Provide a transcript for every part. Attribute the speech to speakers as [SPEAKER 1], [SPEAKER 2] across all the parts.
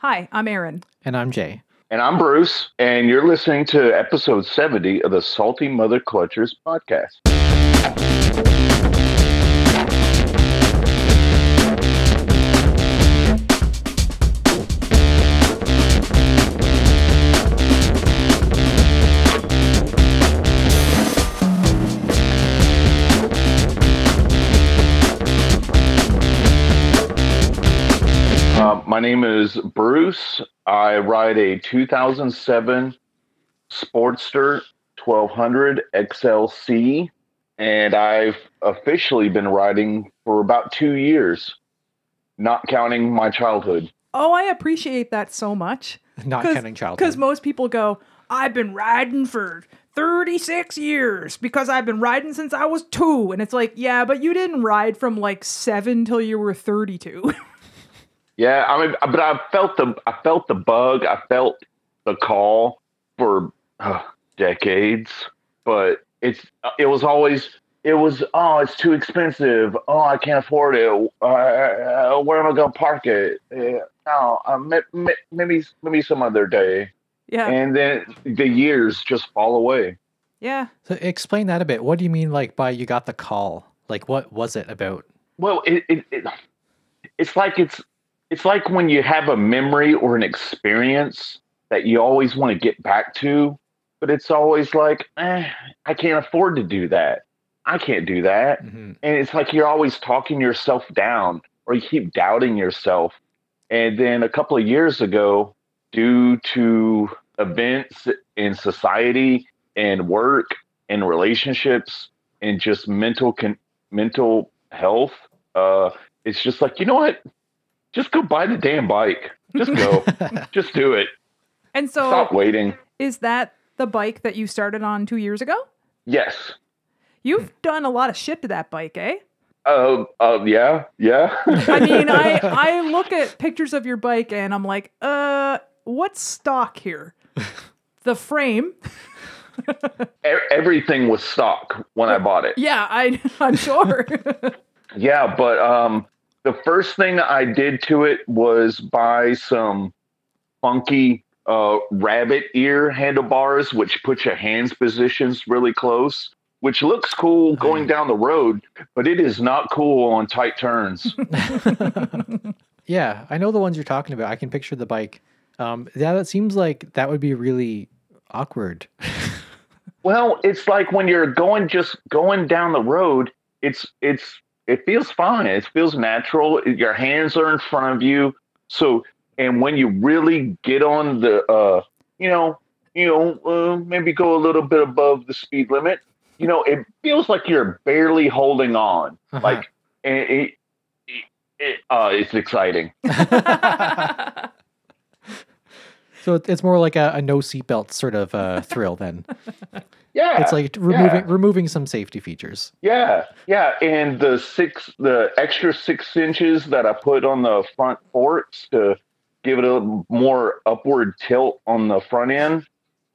[SPEAKER 1] Hi, I'm Aaron.
[SPEAKER 2] And I'm Jay.
[SPEAKER 3] And I'm Bruce, and you're listening to episode 70 of the Salty Mother Clutchers podcast. My name is Bruce. I ride a 2007 Sportster 1200 XLC, and I've officially been riding for about two years, not counting my childhood.
[SPEAKER 1] Oh, I appreciate that so much.
[SPEAKER 2] Not
[SPEAKER 1] Cause,
[SPEAKER 2] counting childhood.
[SPEAKER 1] Because most people go, I've been riding for 36 years because I've been riding since I was two. And it's like, yeah, but you didn't ride from like seven till you were 32.
[SPEAKER 3] Yeah, I mean, but I felt the I felt the bug. I felt the call for uh, decades, but it's it was always it was oh it's too expensive. Oh, I can't afford it. Uh, uh, where am I going to park it? Uh, no, uh, maybe maybe some other day.
[SPEAKER 1] yeah.
[SPEAKER 3] And then the years just fall away.
[SPEAKER 1] yeah.
[SPEAKER 2] so explain that a bit. What do you mean like by you got the call? Like what was it about?
[SPEAKER 3] Well, it, it, it it's like it's it's like when you have a memory or an experience that you always want to get back to, but it's always like, eh, I can't afford to do that. I can't do that.
[SPEAKER 2] Mhm.
[SPEAKER 3] And it's like you're always talking yourself down or you keep doubting yourself. And then a couple of years ago, due to events in society and work and relationships and just mental con- mental health, uh, it's just like, you know what? Just go buy the damn bike. Just go. just do it.
[SPEAKER 1] And so
[SPEAKER 3] Stop waiting.
[SPEAKER 1] is that the bike that you started on two years ago?
[SPEAKER 3] Yes.
[SPEAKER 1] You've done a lot of shit to that bike, eh?
[SPEAKER 3] Uh, uh, yeah, yeah.
[SPEAKER 1] I mean, I I look at pictures of your bike and I'm like, uh, what's stock here? The frame.
[SPEAKER 3] E- everything was stock when I bought it.
[SPEAKER 1] Yeah, I I'm sure.
[SPEAKER 3] Yeah, but um, the first thing I did to it was buy some funky uh, rabbit ear handlebars, which put your hands positions really close, which looks cool going down the road, but it is not cool on tight turns.
[SPEAKER 2] yeah, I know the ones you're talking about. I can picture the bike. Um, yeah, that seems like that would be really awkward.
[SPEAKER 3] well, it's like when you're going just going down the road, it's it's it feels fine. It feels natural. Your hands are in front of you. So, and when you really get on the, uh, you know, you know, uh, maybe go a little bit above the speed limit, you know, it feels like you're barely holding on.
[SPEAKER 2] Uh-huh.
[SPEAKER 3] Like, it, it, it, uh, it's exciting.
[SPEAKER 2] so it's more like a, a no seatbelt sort of uh, thrill then.
[SPEAKER 3] Yeah,
[SPEAKER 2] It's like removing
[SPEAKER 3] yeah.
[SPEAKER 2] removing some safety features.
[SPEAKER 3] Yeah, yeah, and the six, the extra six inches that I put on the front forks to give it a more upward tilt on the front end,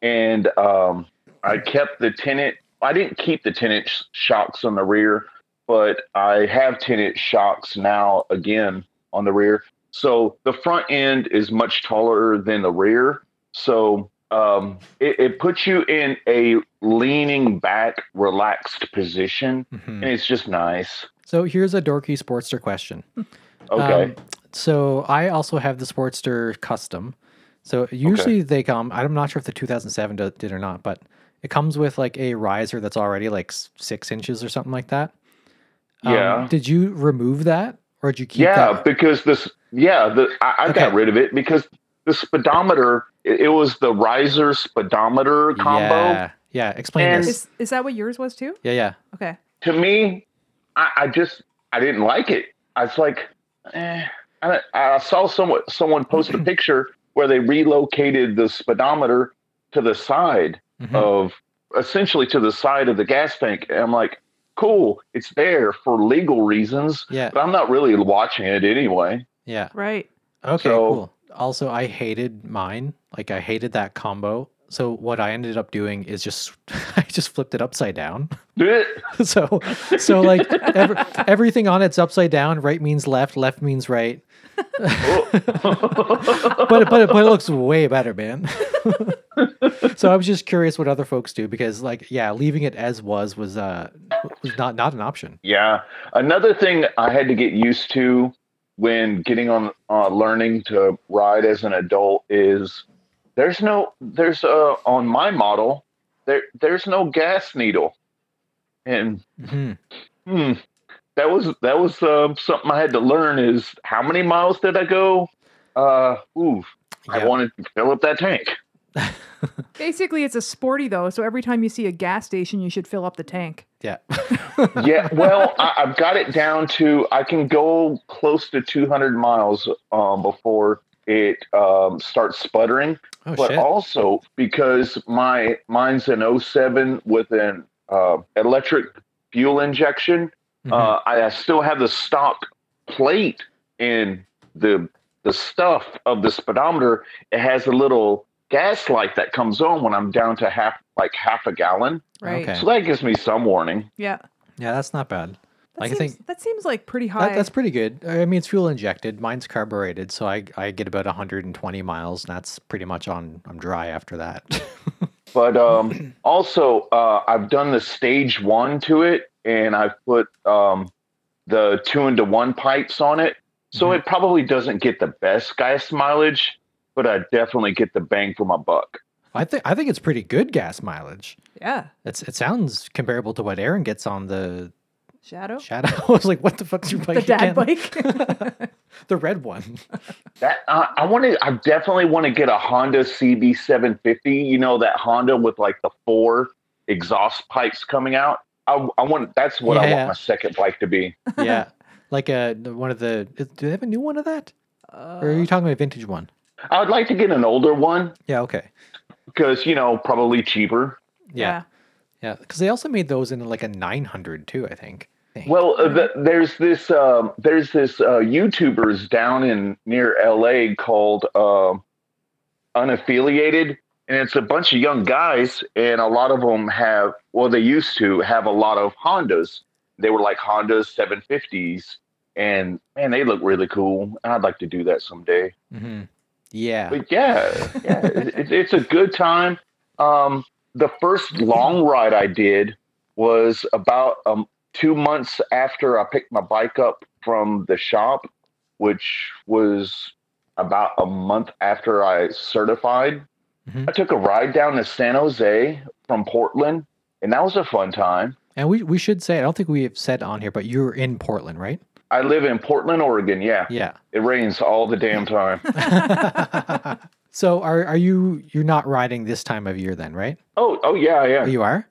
[SPEAKER 3] and um, I kept the tenant. I didn't keep the tenant sh- shocks on the rear, but I have tenant shocks now again on the rear. So the front end is much taller than the rear, so um, it, it puts you in a leaning back, relaxed position,
[SPEAKER 2] Mhm.
[SPEAKER 3] and it's just nice.
[SPEAKER 2] So here's a dorky Sportster question.
[SPEAKER 3] Okay.
[SPEAKER 2] Um, so I also have the Sportster Custom. So usually they come. I'm not sure if the 2007 do- did or not, but it comes with like a riser that's already like six inches or something like that. Um,
[SPEAKER 3] Yeah.
[SPEAKER 2] Did you remove that or did you keep
[SPEAKER 3] yeah,
[SPEAKER 2] that?
[SPEAKER 3] because this, yeah, the I, I got rid of it because the speedometer, it, it was the riser speedometer combo.
[SPEAKER 2] Yeah. Yeah. Explain
[SPEAKER 3] And-
[SPEAKER 2] this.
[SPEAKER 1] is is that what yours was too?
[SPEAKER 2] Yeah. Yeah.
[SPEAKER 1] Okay.
[SPEAKER 3] To me, I, I just I didn't like it. I was like, eh. I, I saw someone someone post a picture where they relocated the speedometer to the side
[SPEAKER 2] Mhm.
[SPEAKER 3] of essentially to the side of the gas tank. And I'm like, cool, it's there for legal reasons,
[SPEAKER 2] Yeah.
[SPEAKER 3] but I'm not really watching it anyway.
[SPEAKER 2] Yeah.
[SPEAKER 1] Right.
[SPEAKER 2] Okay.
[SPEAKER 3] So-
[SPEAKER 2] cool. Also, I hated mine. Like I hated that combo So what I ended up doing is just I just flipped it upside down. So so like every, everything on it's upside down. Right means left, left means right. but but but it looks way better, man. so I was just curious what other folks do because like yeah, leaving it as was was uh was not not an option.
[SPEAKER 3] Yeah. Another thing I had to get used to when getting on uh, learning to ride as an adult is there's no there's uh on my model there there's no gas needle and
[SPEAKER 2] Mhm.
[SPEAKER 3] hmm, that was that was uh, something I had to learn is how many miles did I go? Uh, ooh, I wanted to fill up that tank.
[SPEAKER 1] Basically, it's a sporty though, so every time you see a gas station, you should fill up the tank.
[SPEAKER 2] Yeah.
[SPEAKER 3] yeah, well, I, I've got it down to I can go close to 200 miles um, before it um, starts sputtering.
[SPEAKER 2] oh
[SPEAKER 3] but
[SPEAKER 2] shit.
[SPEAKER 3] also because my mine's an 07 with an uh, electric fuel injection,
[SPEAKER 2] Mhm.
[SPEAKER 3] uh, I, I still have the stock plate in the the stuff of the speedometer. It has a little gas light that comes on when I'm down to half like half a gallon.
[SPEAKER 1] Right.
[SPEAKER 2] Okay.
[SPEAKER 3] So that gives me some warning.
[SPEAKER 1] Yeah.
[SPEAKER 2] yeah, that's not bad.
[SPEAKER 1] That
[SPEAKER 2] Like, I think-
[SPEAKER 1] that seems like pretty high.
[SPEAKER 2] That, that's pretty good. I mean, it's fuel injected. Mine's carbureted, so I I get about 120 miles, and that's pretty much on. I'm dry after that.
[SPEAKER 3] But um, also, uh, I've done the stage one to it, and I've put um, the two into one pipes on it. So
[SPEAKER 2] Mhm.
[SPEAKER 3] it probably doesn't get the best gas mileage, but I definitely get the bang for my buck.
[SPEAKER 2] I think I think it's pretty good gas mileage.
[SPEAKER 1] yeah.
[SPEAKER 2] It's it sounds comparable to what Aaron gets on the
[SPEAKER 1] Shadow.
[SPEAKER 2] Shadow. I was like, what the fuck's your bike?
[SPEAKER 1] the dad
[SPEAKER 2] again?
[SPEAKER 1] bike.
[SPEAKER 2] the red one.
[SPEAKER 3] That uh, I want to. I definitely want to get a Honda CB750. You know that Honda with like the four exhaust pipes coming out. I, I want. That's what I
[SPEAKER 2] Yeah.
[SPEAKER 3] want my second bike to be.
[SPEAKER 2] yeah, like a one of the. Do they have a new one of that,
[SPEAKER 1] Uh,
[SPEAKER 2] or are you talking about a vintage one?
[SPEAKER 3] I would like to get an older one
[SPEAKER 2] Yeah. Okay.
[SPEAKER 3] because you know probably cheaper.
[SPEAKER 2] Yeah. Yeah. Because they also made those in like a 900 too. I think.
[SPEAKER 3] Well, uh, the, there's this um, there's this uh, YouTubers down in near LA called uh, Unaffiliated, and it's a bunch of young guys, and a lot of them have well, they used to have a lot of Hondas. They were like Hondas 750s, and man, they look really cool. I'd like to do that someday.
[SPEAKER 2] Mhm. Yeah.
[SPEAKER 3] But yeah, yeah, it- it's a good time. Um, the first long ride I did was about um, two months after I picked my bike up from the shop, which was about a month after I certified.
[SPEAKER 2] Mhm.
[SPEAKER 3] I took a ride down to San Jose from Portland, and that was a fun time.
[SPEAKER 2] And we we should say I don't think we have said on here, but you're in Portland, right?
[SPEAKER 3] I live in Portland, Oregon. Yeah,
[SPEAKER 2] Yeah.
[SPEAKER 3] it rains all the damn time.
[SPEAKER 2] so are are you you're not riding this time of year then, right?
[SPEAKER 3] oh, oh yeah, yeah.
[SPEAKER 2] Oh, you are.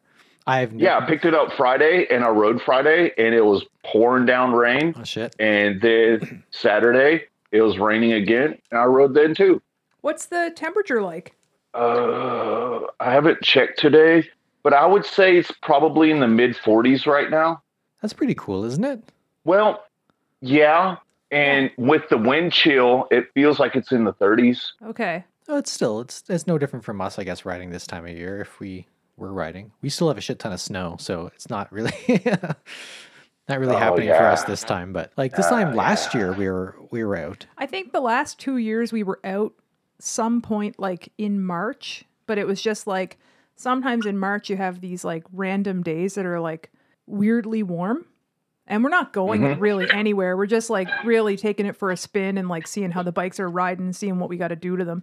[SPEAKER 2] I've never.
[SPEAKER 3] Yeah, I picked it up Friday and I rode Friday and it was pouring down rain.
[SPEAKER 2] Oh shit.
[SPEAKER 3] And then Saturday it was raining again and I rode then too.
[SPEAKER 1] What's the temperature like?
[SPEAKER 3] Uh, I haven't checked today, but I would say it's probably in the mid 40s right now.
[SPEAKER 2] That's pretty cool, isn't it?
[SPEAKER 3] Well, yeah. And with the wind chill, it feels like it's in the 30s.
[SPEAKER 1] Okay.
[SPEAKER 2] Oh, it's still it's it's no different from us, I guess, riding this time of year. If we were riding, we still have a shit ton of snow, so it's not really not really
[SPEAKER 3] Oh,
[SPEAKER 2] happening for us this time. But like this
[SPEAKER 3] Uh,
[SPEAKER 2] time last
[SPEAKER 3] yeah.
[SPEAKER 2] year, we were we were out.
[SPEAKER 1] I think the last two years we were out some point like in March, but it was just like sometimes in March you have these like random days that are like weirdly warm. And we're not going
[SPEAKER 3] Mhm.
[SPEAKER 1] really anywhere. We're just like really taking it for a spin and like seeing how the bikes are riding, and seeing what we got to do to them.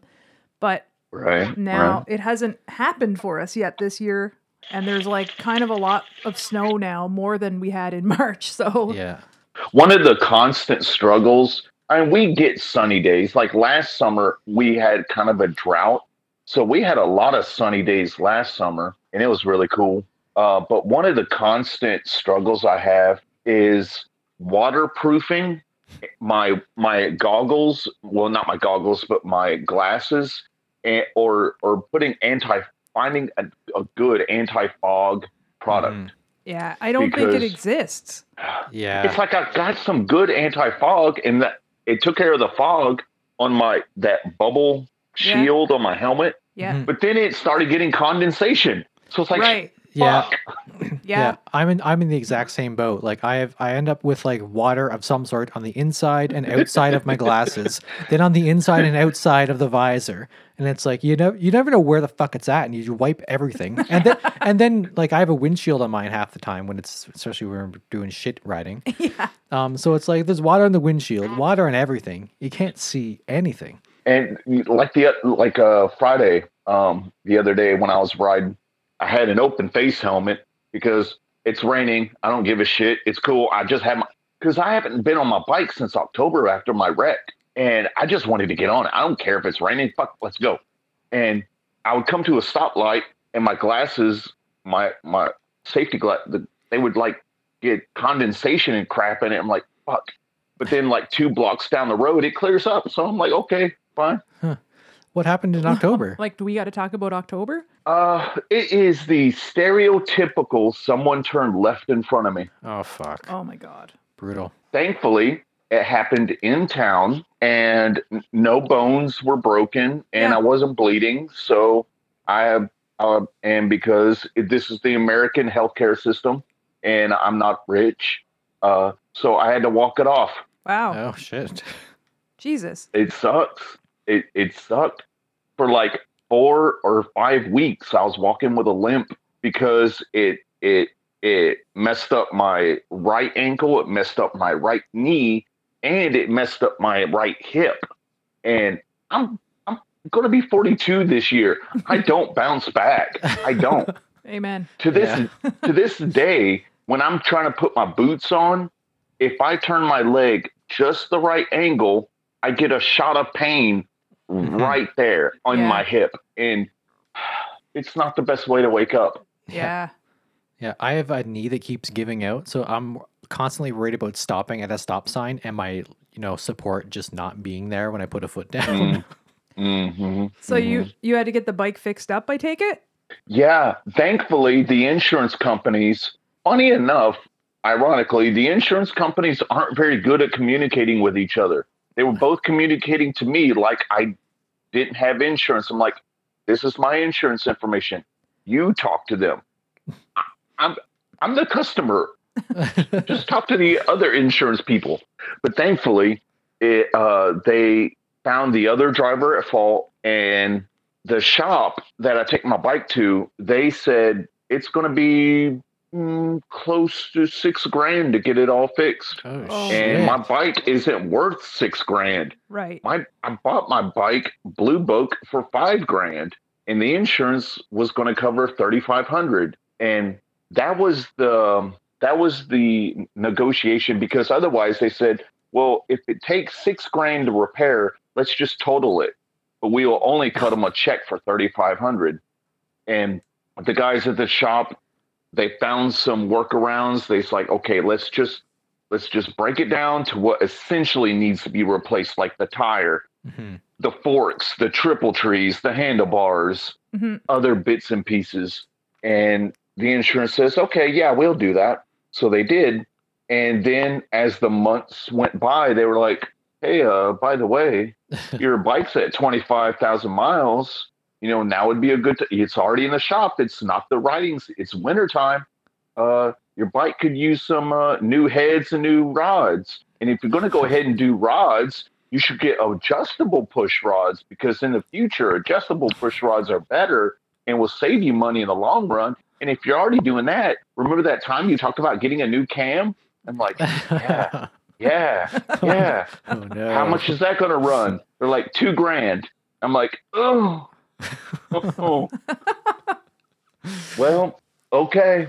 [SPEAKER 1] But
[SPEAKER 3] Right.
[SPEAKER 1] now it hasn't happened for us yet this year. And there's like kind of a lot of snow now, more than we had in March. So
[SPEAKER 2] Yeah.
[SPEAKER 3] one of the constant struggles I mean, we get sunny days. Like last summer, we had kind of a drought. So we had a lot of sunny days last summer, and it was really cool. Uh, but one of the constant struggles I have is waterproofing my my goggles. Well, not my goggles, but my glasses, and, or or putting anti finding a, a good anti fog product.
[SPEAKER 2] Mhm.
[SPEAKER 1] yeah, I don't think it exists.
[SPEAKER 2] Yeah.
[SPEAKER 3] It's like I got some good anti fog, and that it took care of the fog on my that bubble
[SPEAKER 1] Yeah.
[SPEAKER 3] shield on my helmet.
[SPEAKER 1] Yeah.
[SPEAKER 3] But then it started getting condensation. So it's like,
[SPEAKER 1] right.
[SPEAKER 2] Yeah.
[SPEAKER 3] fuck.
[SPEAKER 1] Yeah.
[SPEAKER 2] I'm in I'm in the exact same boat. Like I have I end up with like water of some sort on the inside and outside of my glasses, then on the inside and outside of the visor. And it's like you know you never know where the fuck it's at and you wipe everything. And then and then like I have a windshield on mine half the time when it's especially when we're doing shit riding.
[SPEAKER 1] Yeah.
[SPEAKER 2] Um so it's like there's water on the windshield, water on everything. You can't see anything.
[SPEAKER 3] And like the like uh Friday, um, the other day when I was riding, I had an open face helmet because it's raining. I don't give a shit. It's cool. I just have my because I haven't been on my bike since October after my wreck, and I just wanted to get on it. I don't care if it's raining. Fuck, let's go. And I would come to a stoplight, and my glasses, my my safety glass, the, they would like get condensation and crap in it. I'm like, fuck. But then like two blocks down the road, it clears up. So I'm like, okay, fine.
[SPEAKER 2] What happened in October?
[SPEAKER 1] Like, do we got to talk about October?
[SPEAKER 3] Uh, it is the stereotypical someone turned left in front of me.
[SPEAKER 2] oh fuck.
[SPEAKER 1] Oh my god.
[SPEAKER 2] Brutal.
[SPEAKER 3] Thankfully, it happened in town and no bones were broken and
[SPEAKER 1] Yeah.
[SPEAKER 3] I wasn't bleeding. So I, have uh, and because it, this is the American healthcare system and I'm not rich, uh, so I had to walk it off.
[SPEAKER 1] Wow.
[SPEAKER 2] Oh shit.
[SPEAKER 1] Jesus.
[SPEAKER 3] It sucks. It, it sucked for like four or five weeks. I was walking with a limp because it it it messed up my right ankle, it messed up my right knee, and it messed up my right hip. And I'm I'm gonna be 42 this year. I don't bounce back. I don't.
[SPEAKER 1] Amen.
[SPEAKER 3] To this to this day, when I'm trying to put my boots on, if I turn my leg just the right angle, I get a shot of pain
[SPEAKER 2] Mhm.
[SPEAKER 3] right there on
[SPEAKER 1] Yeah.
[SPEAKER 3] my hip. And it's not the best way to wake up.
[SPEAKER 1] Yeah.
[SPEAKER 2] Yeah, I have a knee that keeps giving out, so I'm constantly worried about stopping at a stop sign and my, you know, support just not being there when I put a foot down.
[SPEAKER 3] Mm-hmm.
[SPEAKER 1] So you you had to get the bike fixed up. I take it.
[SPEAKER 3] Yeah, thankfully, the insurance companies, funny enough, ironically, the insurance companies aren't very good at communicating with each other. They were both communicating to me like I didn't have insurance. I'm like, this is my insurance information. You talk to them. I'm I'm the customer. Just talk to the other insurance people. But thankfully, it, uh, they found the other driver at fault and the shop that I take my bike to, they said it's going to be mm, close to six grand to get it all fixed.
[SPEAKER 2] oh,
[SPEAKER 1] Oh.
[SPEAKER 2] shit.
[SPEAKER 3] And my bike isn't worth six grand.
[SPEAKER 1] Right.
[SPEAKER 3] My I bought my bike Blue Book for five grand, and the insurance was going to cover thirty five hundred. And that was the that was the negotiation because otherwise they said, well, if it takes six grand to repair, let's just total it, but we will only cut them a check for thirty five hundred. And the guys at the shop, they found some workarounds. They's like, okay, let's just let's just break it down to what essentially needs to be replaced, like the tire,
[SPEAKER 2] Mhm.
[SPEAKER 3] the forks, the triple trees, the handlebars,
[SPEAKER 1] hmm
[SPEAKER 3] other bits and pieces. And the insurance says, okay, yeah, we'll do that. So they did. And then as the months went by, they were like, hey, uh, by the way, your bike's at 25,000 miles. You know, now would be a good, t- it's already in the shop. It's not the writings. It's wintertime. Uh, your bike could use some uh, new heads and new rods. And if you're going to go ahead and do rods, you should get adjustable push rods because in the future, adjustable push rods are better and will save you money in the long run. And if you're already doing that, remember that time you talked about getting a new cam? I'm like, yeah, yeah, yeah.
[SPEAKER 2] oh no.
[SPEAKER 3] How much is that going to run? They're like two grand. I'm like, oh, oh. well, okay.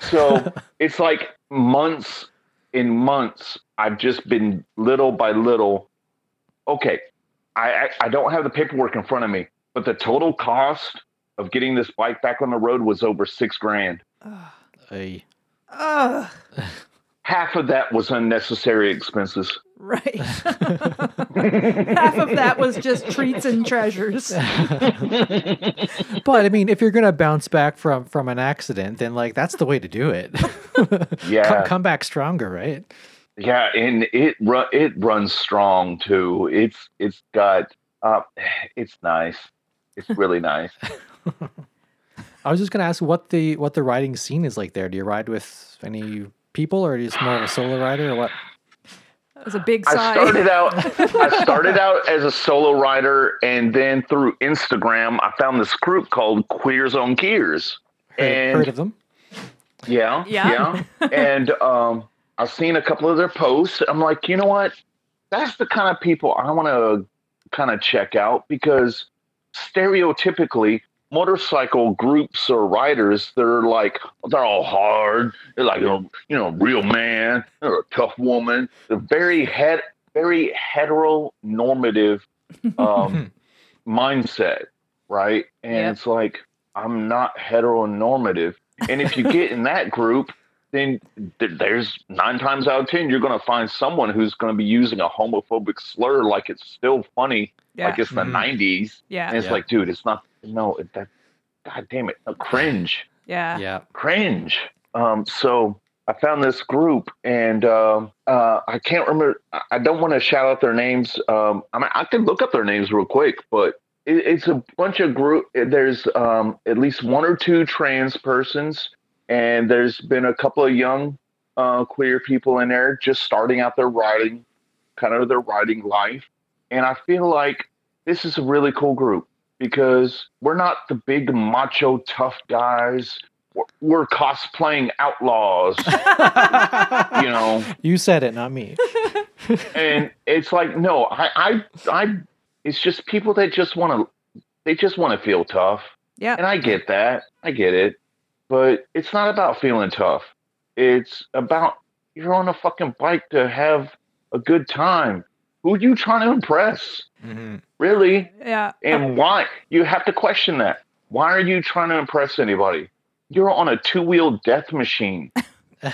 [SPEAKER 3] So it's like months in months. I've just been little by little. Okay, I I, I don't have the paperwork in front of me, but the total cost of getting this bike back on the road was over six grand.
[SPEAKER 1] Ugh.
[SPEAKER 2] Ay.
[SPEAKER 1] Ugh.
[SPEAKER 3] Half of that was unnecessary expenses.
[SPEAKER 1] Right. Half of that was just treats and treasures.
[SPEAKER 2] but I mean, if you're gonna bounce back from from an accident, then like that's the way to do it.
[SPEAKER 3] Yeah.
[SPEAKER 2] come, come back stronger, right?
[SPEAKER 3] Yeah, and it run it runs strong too. It's it's got uh, it's nice. It's really nice.
[SPEAKER 2] I was just gonna ask what the what the riding scene is like there. Do you ride with any people, or are you just more of a solo rider, or what?
[SPEAKER 1] That was a big
[SPEAKER 3] I started out I started out as a solo rider and then through Instagram I found this group called Queers on Gears.
[SPEAKER 2] Heard,
[SPEAKER 3] And
[SPEAKER 2] heard of them?
[SPEAKER 3] yeah,
[SPEAKER 1] Yeah.
[SPEAKER 3] yeah. and um I've seen a couple of their posts. I'm like, you know what? That's the kind of people I want to kind of check out because stereotypically motorcycle groups or riders they're like they're all hard they're like a you know real man they're a tough woman they're very head very heteronormative um mindset right and
[SPEAKER 1] Yep.
[SPEAKER 3] it's like i'm not heteronormative and if you get in that group then th- there's nine times out of ten you're going to find someone who's going to be using a homophobic slur like it's still funny
[SPEAKER 1] yeah.
[SPEAKER 3] like it's the
[SPEAKER 2] Mhm.
[SPEAKER 3] 90s
[SPEAKER 1] yeah.
[SPEAKER 3] and it's
[SPEAKER 2] Yeah.
[SPEAKER 3] like, dude, it's not. No, it, that. God damn it, no, cringe,
[SPEAKER 1] yeah.
[SPEAKER 2] Yeah.
[SPEAKER 3] cringe. Um, so I found this group, and um uh, I can't remember. I- I don't want to shout out their names. Um, I mean, I can look up their names real quick, but it, it's a bunch of group. There's um, at least one or two trans persons, and there's been a couple of young uh, queer people in there just starting out their writing, kind of their writing life. And I feel like this is a really cool group because we're not the big macho tough guys. We're, we're cosplaying outlaws, you know.
[SPEAKER 2] You said it, not me.
[SPEAKER 3] And it's like, no, I, I, I. It's just people that just want to, they just want to feel tough.
[SPEAKER 1] Yeah.
[SPEAKER 3] And I get that. I get it. But it's not about feeling tough. It's about you're on a fucking bike to have a good time. Who are you trying to impress?
[SPEAKER 2] hmm
[SPEAKER 3] Really?
[SPEAKER 1] Yeah.
[SPEAKER 3] And why? You have to question that. Why are you trying to impress anybody? You're on a two wheel death machine.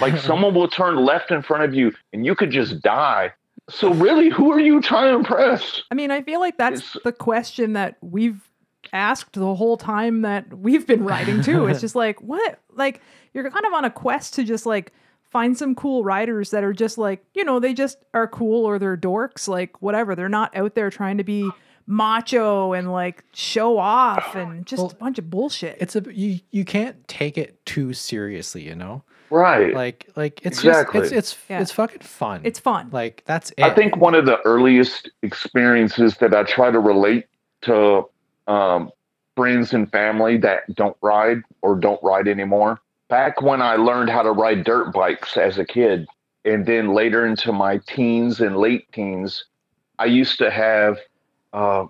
[SPEAKER 3] Like someone will turn left in front of you and you could just die. So, really, who are you trying to impress?
[SPEAKER 1] I mean, I feel like that's
[SPEAKER 3] It's-
[SPEAKER 1] the question that we've asked the whole time that we've been writing too. It's just like, what? Like, you're kind of on a quest to just like find some cool writers that are just like, you know, they just are cool or they're dorks, like whatever. They're not out there trying to be macho and like show off and just
[SPEAKER 2] Well,
[SPEAKER 1] a bunch of bullshit.
[SPEAKER 2] It's a you. You can't take it too seriously, you know.
[SPEAKER 3] Right.
[SPEAKER 2] Like like it's
[SPEAKER 3] Exactly.
[SPEAKER 2] just it's it's
[SPEAKER 1] Yeah.
[SPEAKER 2] it's fucking fun.
[SPEAKER 1] It's fun.
[SPEAKER 2] like that's it.
[SPEAKER 3] I think one of the earliest experiences that I try to relate to um, friends and family that don't ride or don't ride anymore. Back when I learned how to ride dirt bikes as a kid, and then later into my teens and late teens, I used to have uh,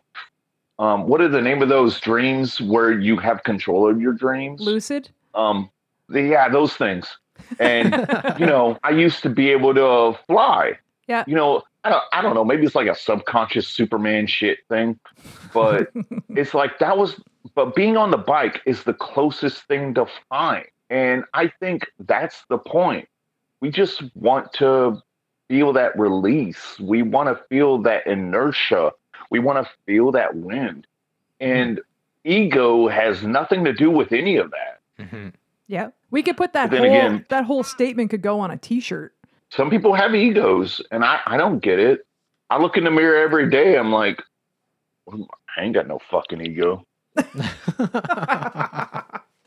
[SPEAKER 3] um, what are the name of those dreams where you have control of your dreams?
[SPEAKER 1] Lucid.
[SPEAKER 3] Um, the, yeah, those things. And you know, I used to be able to fly.
[SPEAKER 1] Yeah.
[SPEAKER 3] You know, I don't, I don't know. Maybe it's like a subconscious Superman shit thing, but it's like that was. But being on the bike is the closest thing to flying, and I think that's the point. We just want to feel that release. We want to feel that inertia. We want to feel that wind, and ego has nothing to do with any of that.
[SPEAKER 2] Mhm.
[SPEAKER 1] Yeah. We could put that
[SPEAKER 3] But
[SPEAKER 1] whole
[SPEAKER 3] then again-
[SPEAKER 1] that whole statement could go on a t-shirt.
[SPEAKER 3] some people have egos and I, I don't get it. I look in the mirror every day. I'm like, I ain't got no fucking ego.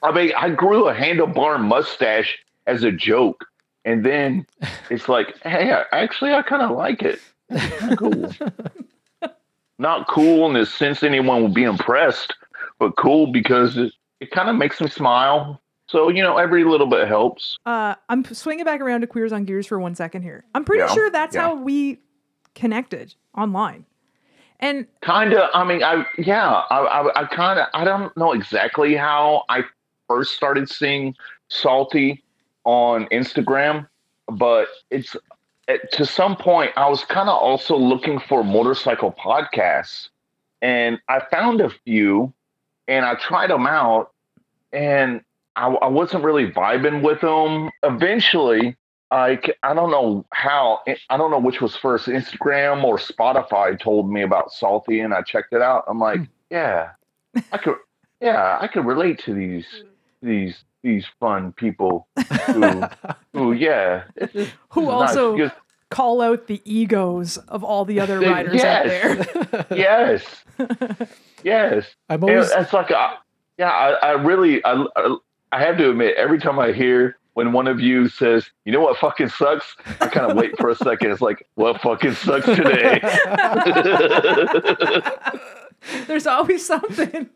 [SPEAKER 3] I mean, I grew a handlebar mustache as a joke. And then it's like, hey, I, actually, I kind of like it. Cool. Not cool in the sense anyone will be impressed, but cool because it, it kind of makes me smile. So, you know, every little bit helps.
[SPEAKER 1] Uh, I'm swinging back around to Queers on Gears for one second here. I'm pretty
[SPEAKER 3] Yeah,
[SPEAKER 1] sure that's
[SPEAKER 3] yeah.
[SPEAKER 1] how we connected online. And
[SPEAKER 3] kind of i mean i yeah i i, I kind of i don't know exactly how i first started seeing salty on instagram but it's at, to some point i was kind of also looking for motorcycle podcasts and i found a few and i tried them out and i, I wasn't really vibing with them eventually I I don't know how I don't know which was first Instagram or Spotify told me about Salty and I checked it out. I'm like, hmm. yeah, I could yeah, I could relate to these these these fun people who who yeah. this is-
[SPEAKER 1] who
[SPEAKER 3] this is nice
[SPEAKER 1] also
[SPEAKER 3] because-
[SPEAKER 1] call out the egos of all the other riders out
[SPEAKER 3] Yes.
[SPEAKER 1] there.
[SPEAKER 3] yes, yes.
[SPEAKER 2] I'm
[SPEAKER 3] And
[SPEAKER 2] always
[SPEAKER 3] it's like, uh, yeah, I, I really, I, I, I have to admit, every time I hear when one of you says, "You know what fucking sucks," I kind of wait for a second. It's like, what fucking sucks today?
[SPEAKER 1] There's always something.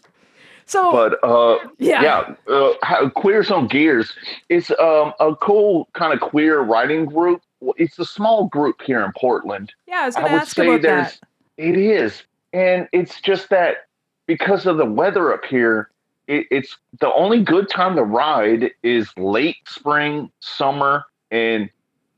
[SPEAKER 1] So
[SPEAKER 3] but uh,
[SPEAKER 1] yeah.
[SPEAKER 3] yeah, uh, queers on gears. It's um, a cool kind of queer writing group. It's a small group here in Portland.
[SPEAKER 1] Yeah, I was
[SPEAKER 3] I
[SPEAKER 1] going to
[SPEAKER 3] would
[SPEAKER 1] ask
[SPEAKER 3] say
[SPEAKER 1] about
[SPEAKER 3] there's
[SPEAKER 1] that.
[SPEAKER 3] it is, and it's just that because of the weather up here, it, it's the only good time to ride is late spring, summer, and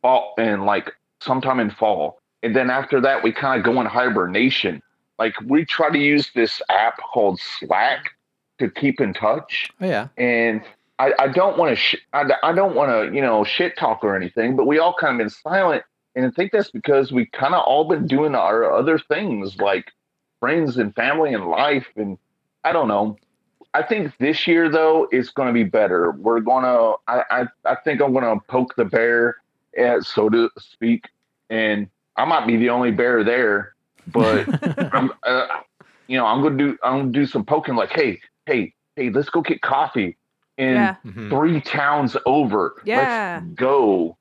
[SPEAKER 3] fall, and like sometime in fall. And then after that, we kind of go in hibernation. Like we try to use this app called Slack to keep in touch
[SPEAKER 2] oh yeah.
[SPEAKER 3] and I, I don't want to sh- I, I don't want to you know shit talk or anything but we all kind of been silent and I think that's because we kind of all been doing our other things like friends and family and life and I don't know I think this year though it's going to be better we're gonna I, I I think I'm gonna poke the bear eh, so to speak and I might be the only bear there but I'm, uh, you know, I'm gonna do, I'm gonna do some poking. Like, hey, hey, hey, let's go get coffee in
[SPEAKER 1] Yeah.
[SPEAKER 2] Mhm.
[SPEAKER 3] three towns over.
[SPEAKER 1] Yeah.
[SPEAKER 3] Let's go.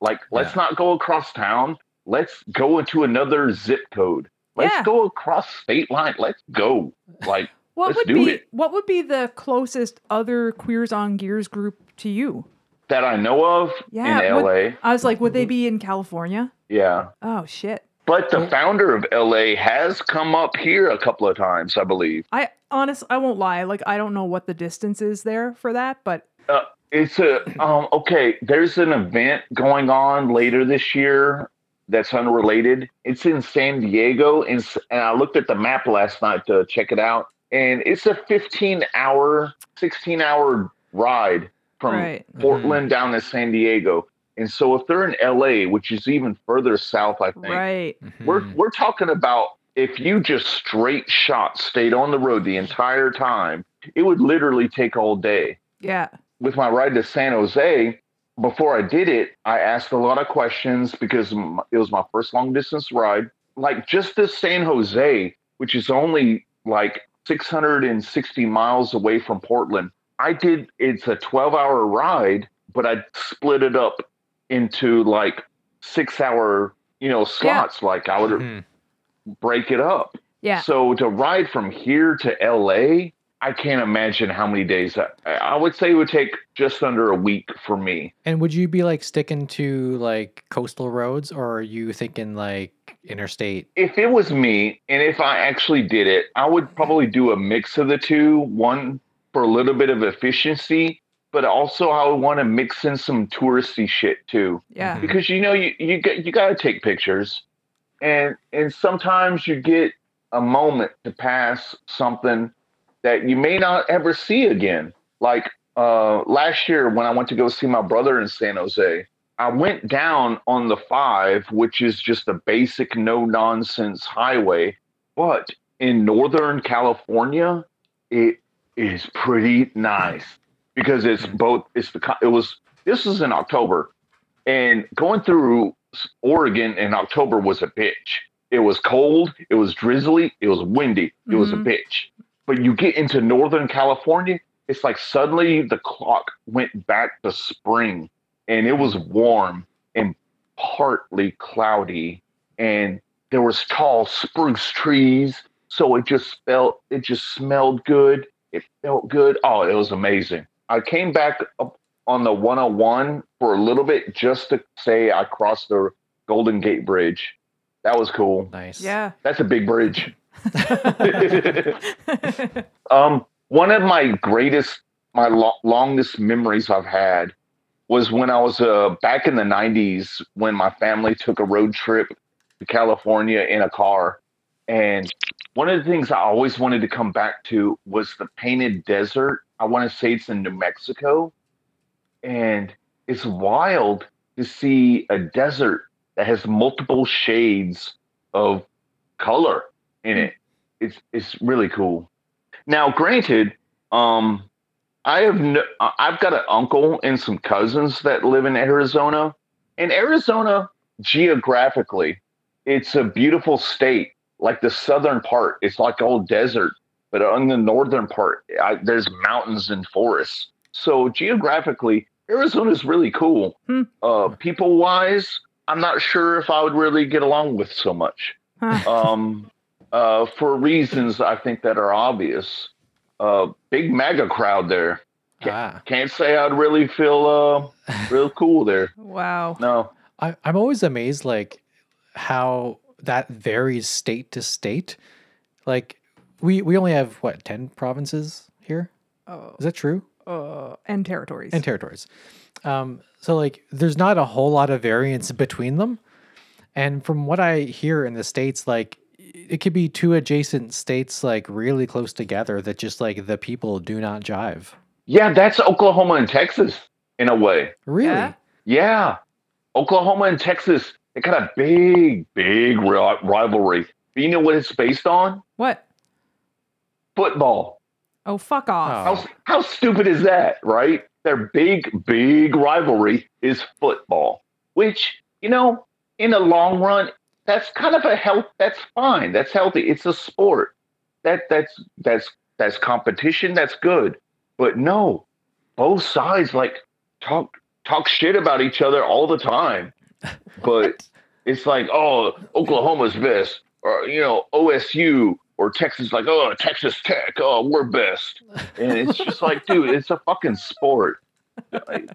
[SPEAKER 3] Like, let's
[SPEAKER 2] Yeah.
[SPEAKER 3] not go across town. Let's go into another zip code. Let's
[SPEAKER 1] Yeah.
[SPEAKER 3] go across state line. Let's go. Like,
[SPEAKER 1] What
[SPEAKER 3] let's
[SPEAKER 1] would
[SPEAKER 3] do
[SPEAKER 1] be
[SPEAKER 3] it.
[SPEAKER 1] what would be the closest other queers on gears group to you?
[SPEAKER 3] that I know of
[SPEAKER 1] Yeah,
[SPEAKER 3] in
[SPEAKER 1] would-
[SPEAKER 3] LA.
[SPEAKER 1] I was like, would they be in California?
[SPEAKER 3] Yeah.
[SPEAKER 1] Oh shit.
[SPEAKER 3] But the
[SPEAKER 2] mm.
[SPEAKER 3] founder of LA has come up here a couple of times, I believe.
[SPEAKER 1] I honest I won't lie, like I don't know what the distance is there for that, but uh,
[SPEAKER 3] It's a um okay, there's an event going on later this year that's unrelated. It's in San Diego and, and I looked at the map last night to check it out and it's a 15 hour 16 hour ride from
[SPEAKER 1] Right. Mm-hmm.
[SPEAKER 3] Portland down to San Diego. And so if they're in LA, which is even further south I think.
[SPEAKER 1] right.
[SPEAKER 3] We're
[SPEAKER 2] Mhm.
[SPEAKER 3] we're talking about if you just straight shot stayed on the road the entire time, it would literally take all day
[SPEAKER 1] Yeah.
[SPEAKER 3] with my ride to San Jose, before I did it, I asked a lot of questions because it was my first long distance ride. Like just to San Jose, which is only like 660 miles away from Portland, I did it's a 12 hour ride, but I split it up into like six hour, you know, slots. Like I would
[SPEAKER 2] Mhm.
[SPEAKER 3] break it up.
[SPEAKER 1] Yeah.
[SPEAKER 3] So to ride from here to LA, I can't imagine how many days. I, I would say it would take just under a week for me.
[SPEAKER 2] And would you be like sticking to like coastal roads or are you thinking like interstate?
[SPEAKER 3] If it was me, and if I actually did it, I would probably do a mix of the two. One for a little bit of efficiency, but also I want to mix in some touristy shit too.
[SPEAKER 1] Yeah.
[SPEAKER 2] Mhm.
[SPEAKER 3] because you know you you get you got to take pictures and and sometimes you get a moment to pass something that you may not ever see again like uh last year when i went to go see my brother in san jose i went down on the 5 which is just a basic no nonsense highway but in northern california it is pretty nice because it's both it's the it was this was in october and going through Oregon in October was a bitch. It was cold, it was drizzly, it was windy, it was a
[SPEAKER 1] Mhm.
[SPEAKER 3] bitch. But you get into Northern California, it's like suddenly the clock went back to spring and it was warm and partly cloudy and there was tall spruce trees so it just felt it just smelled good it felt good oh it was amazing i came back up on the 101 for a little bit just to say I crossed the Golden Gate Bridge. That was cool.
[SPEAKER 2] Nice.
[SPEAKER 1] Yeah.
[SPEAKER 3] That's a big bridge. um, one of my greatest, my lo- longest memories I've had was when I was uh, back in the 90s when my family took a road trip to California in a car. And one of the things I always wanted to come back to was the Painted Desert. I want to say it's in New Mexico. And it's wild to see a desert that has multiple shades of color in it. It's it's really cool. Now, granted, um, I have no, I've got an uncle and some cousins that live in Arizona, and Arizona geographically, it's a beautiful state. Like the southern part, it's like all desert, but on the northern part, I, there's mountains and forests. So geographically, Arizona is really cool.
[SPEAKER 1] Hmm.
[SPEAKER 3] Uh, people wise, I'm not sure if I would really get along with so much.
[SPEAKER 1] Huh.
[SPEAKER 3] Um, uh, for reasons I think that are obvious. Uh, big MAGA crowd there.
[SPEAKER 2] Ah.
[SPEAKER 3] Can't say I'd really feel uh, real cool there.
[SPEAKER 1] Wow.
[SPEAKER 3] No.
[SPEAKER 2] I, I'm always amazed, like how that varies state to state. Like we we only have what ten provinces here.
[SPEAKER 1] Oh,
[SPEAKER 2] Is that true?
[SPEAKER 1] uh, and territories.
[SPEAKER 2] And territories. Um, so like there's not a whole lot of variance between them. And from what I hear in the states, like it could be two adjacent states like really close together that just like the people do not jive.
[SPEAKER 3] Yeah, that's Oklahoma and Texas in a way.
[SPEAKER 2] Really?
[SPEAKER 1] Yeah?
[SPEAKER 3] Yeah. Oklahoma and Texas, they got a big, big ri- rivalry. But you know what it's based on?
[SPEAKER 1] what?
[SPEAKER 3] Football.
[SPEAKER 1] Oh, fuck off.
[SPEAKER 2] Oh.
[SPEAKER 3] How, how stupid is that, right? Their big, big rivalry is football, which, you know, in the long run, that's kind of a health. That's fine. That's healthy. It's a sport. That that's that's that's competition. That's good. But no, both sides like talk talk shit about each other all the time. But it's like, oh, Oklahoma's best, or you know, OSU or Texas, like, oh, Texas Tech, oh, we're best, and it's just like, dude, it's a fucking sport. Like,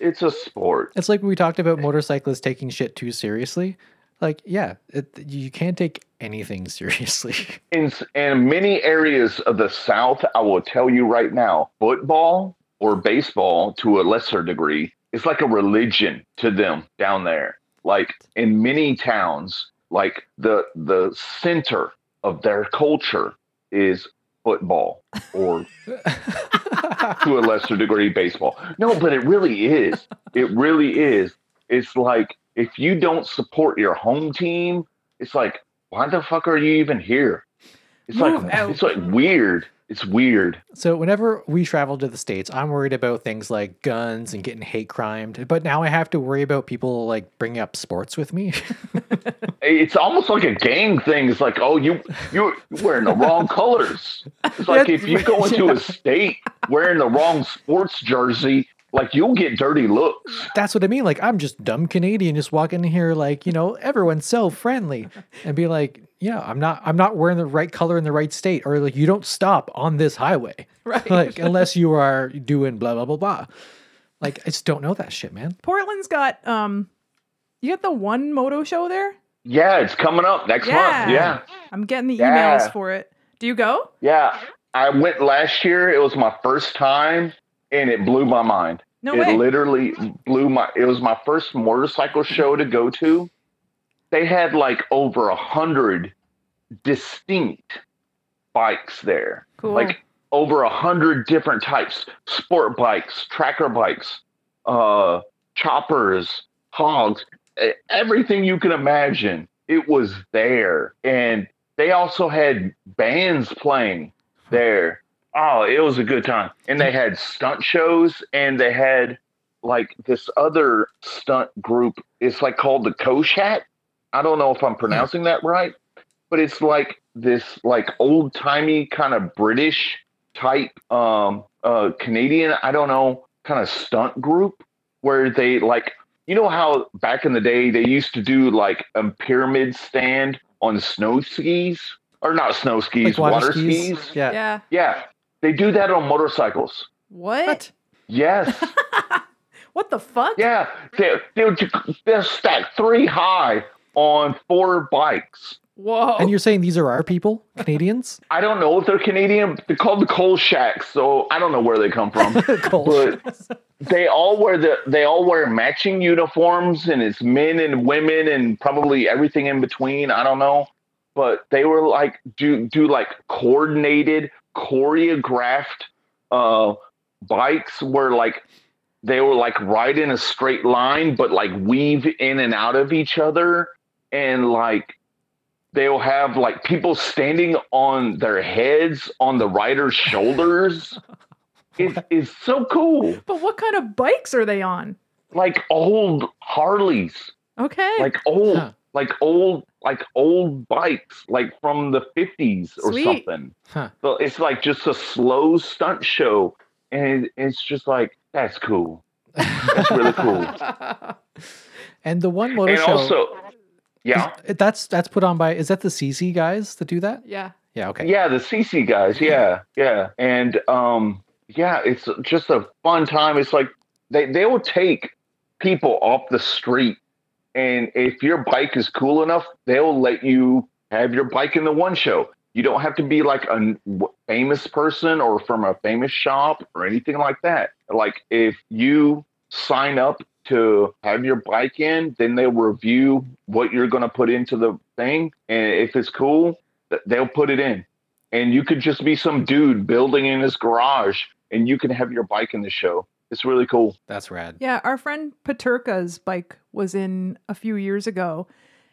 [SPEAKER 3] it's a sport.
[SPEAKER 2] It's like we talked about motorcyclists taking shit too seriously. Like, yeah, it, you can't take anything seriously.
[SPEAKER 3] In in many areas of the South, I will tell you right now, football or baseball, to a lesser degree, is like a religion to them down there. Like in many towns, like the the center of their culture is football or to a lesser degree baseball. No, but it really is. It really is. It's like if you don't support your home team, it's like why the fuck are you even here? It's
[SPEAKER 1] Move
[SPEAKER 3] like
[SPEAKER 1] out.
[SPEAKER 3] it's like weird. It's weird.
[SPEAKER 2] So whenever we travel to the states, I'm worried about things like guns and getting hate crimed. But now I have to worry about people like bringing up sports with me.
[SPEAKER 3] It's almost like a gang thing. It's like, oh, you you're wearing the wrong colors. It's like if you go into a state wearing the wrong sports jersey, like you'll get dirty looks.
[SPEAKER 2] That's what I mean. Like I'm just dumb Canadian, just walking in here like you know everyone's so friendly, and be like, yeah, I'm not, I'm not wearing the right color in the right state, or like you don't stop on this highway,
[SPEAKER 1] Right.
[SPEAKER 2] Like unless you are doing blah blah blah blah. Like I just don't know that shit, man.
[SPEAKER 1] Portland's got um you got the one moto show there?
[SPEAKER 3] Yeah, it's coming up next
[SPEAKER 1] Yeah.
[SPEAKER 3] month. Yeah.
[SPEAKER 1] I'm getting the
[SPEAKER 3] Yeah.
[SPEAKER 1] emails for it. Do you go?
[SPEAKER 3] Yeah. I went last year. It was my first time and it blew my mind.
[SPEAKER 1] No
[SPEAKER 3] it
[SPEAKER 1] way.
[SPEAKER 3] literally blew my it was my first motorcycle show to go to. They had like over a hundred distinct bikes there.
[SPEAKER 1] cool.
[SPEAKER 3] Like over a hundred different types. Sport bikes, tracker bikes, uh choppers, hogs, everything you can imagine. It was there. And they also had bands playing there. Oh, it was a good time. And they had stunt shows and they had like this other stunt group. It's like called the Koshat. I don't know if I'm pronouncing that right, but it's like this like old timey kind of British type um uh Canadian, I don't know, kind of stunt group where they like you know how back in the day they used to do like a pyramid stand on snow skis or not snow skis,
[SPEAKER 2] Like
[SPEAKER 3] water, skis.
[SPEAKER 2] Yeah.
[SPEAKER 1] yeah.
[SPEAKER 3] Yeah, they do that on motorcycles.
[SPEAKER 1] What?
[SPEAKER 2] What?
[SPEAKER 3] Yes,
[SPEAKER 1] What the fuck?
[SPEAKER 3] yeah, they they'll, they'll stack three high on four bikes.
[SPEAKER 1] Whoa.
[SPEAKER 2] And you're saying these are our people, Canadians?
[SPEAKER 3] I don't know if they're Canadian. They're called the coal shacks, so I don't know where they come from.
[SPEAKER 2] Cool.
[SPEAKER 3] but they all wear the they all wear matching uniforms, and it's men and women and probably everything in between. I don't know, but they were like do do like coordinated, choreographed uh, bikes where like they were like right in a straight line, but like weave in and out of each other, and like they'll have like people standing on their heads on the rider's shoulders. It is so cool.
[SPEAKER 1] but what kind of bikes are they on?
[SPEAKER 3] Like old Harleys,
[SPEAKER 1] Okay.
[SPEAKER 3] like old,
[SPEAKER 2] Huh.
[SPEAKER 3] like old, like old bikes, like from the fifties or
[SPEAKER 1] Sweet.
[SPEAKER 3] something.
[SPEAKER 2] Huh.
[SPEAKER 3] So it's like just a slow stunt show, and it's just like that's cool. That's really cool.
[SPEAKER 2] and the one motor
[SPEAKER 3] and
[SPEAKER 2] show,
[SPEAKER 3] also, yeah,
[SPEAKER 2] is- that's that's put on by. Is that the See See guys that do that?
[SPEAKER 1] yeah.
[SPEAKER 2] Yeah. Okay.
[SPEAKER 3] yeah, the See See guys, yeah, yeah, and um, yeah, it's just a fun time. It's like they they will take people off the street, and if your bike is cool enough, they'll let you have your bike in the one show. You don't have to be like a famous person or from a famous shop or anything like that. Like if you sign up to have your bike in, then they'll review what you're going to put into the thing, and if it's cool, they'll put it in. And you could just be some dude building in his garage, and you can have your bike in the show. It's really cool.
[SPEAKER 2] That's rad.
[SPEAKER 1] Yeah, our friend Paterka's bike was in a few years ago.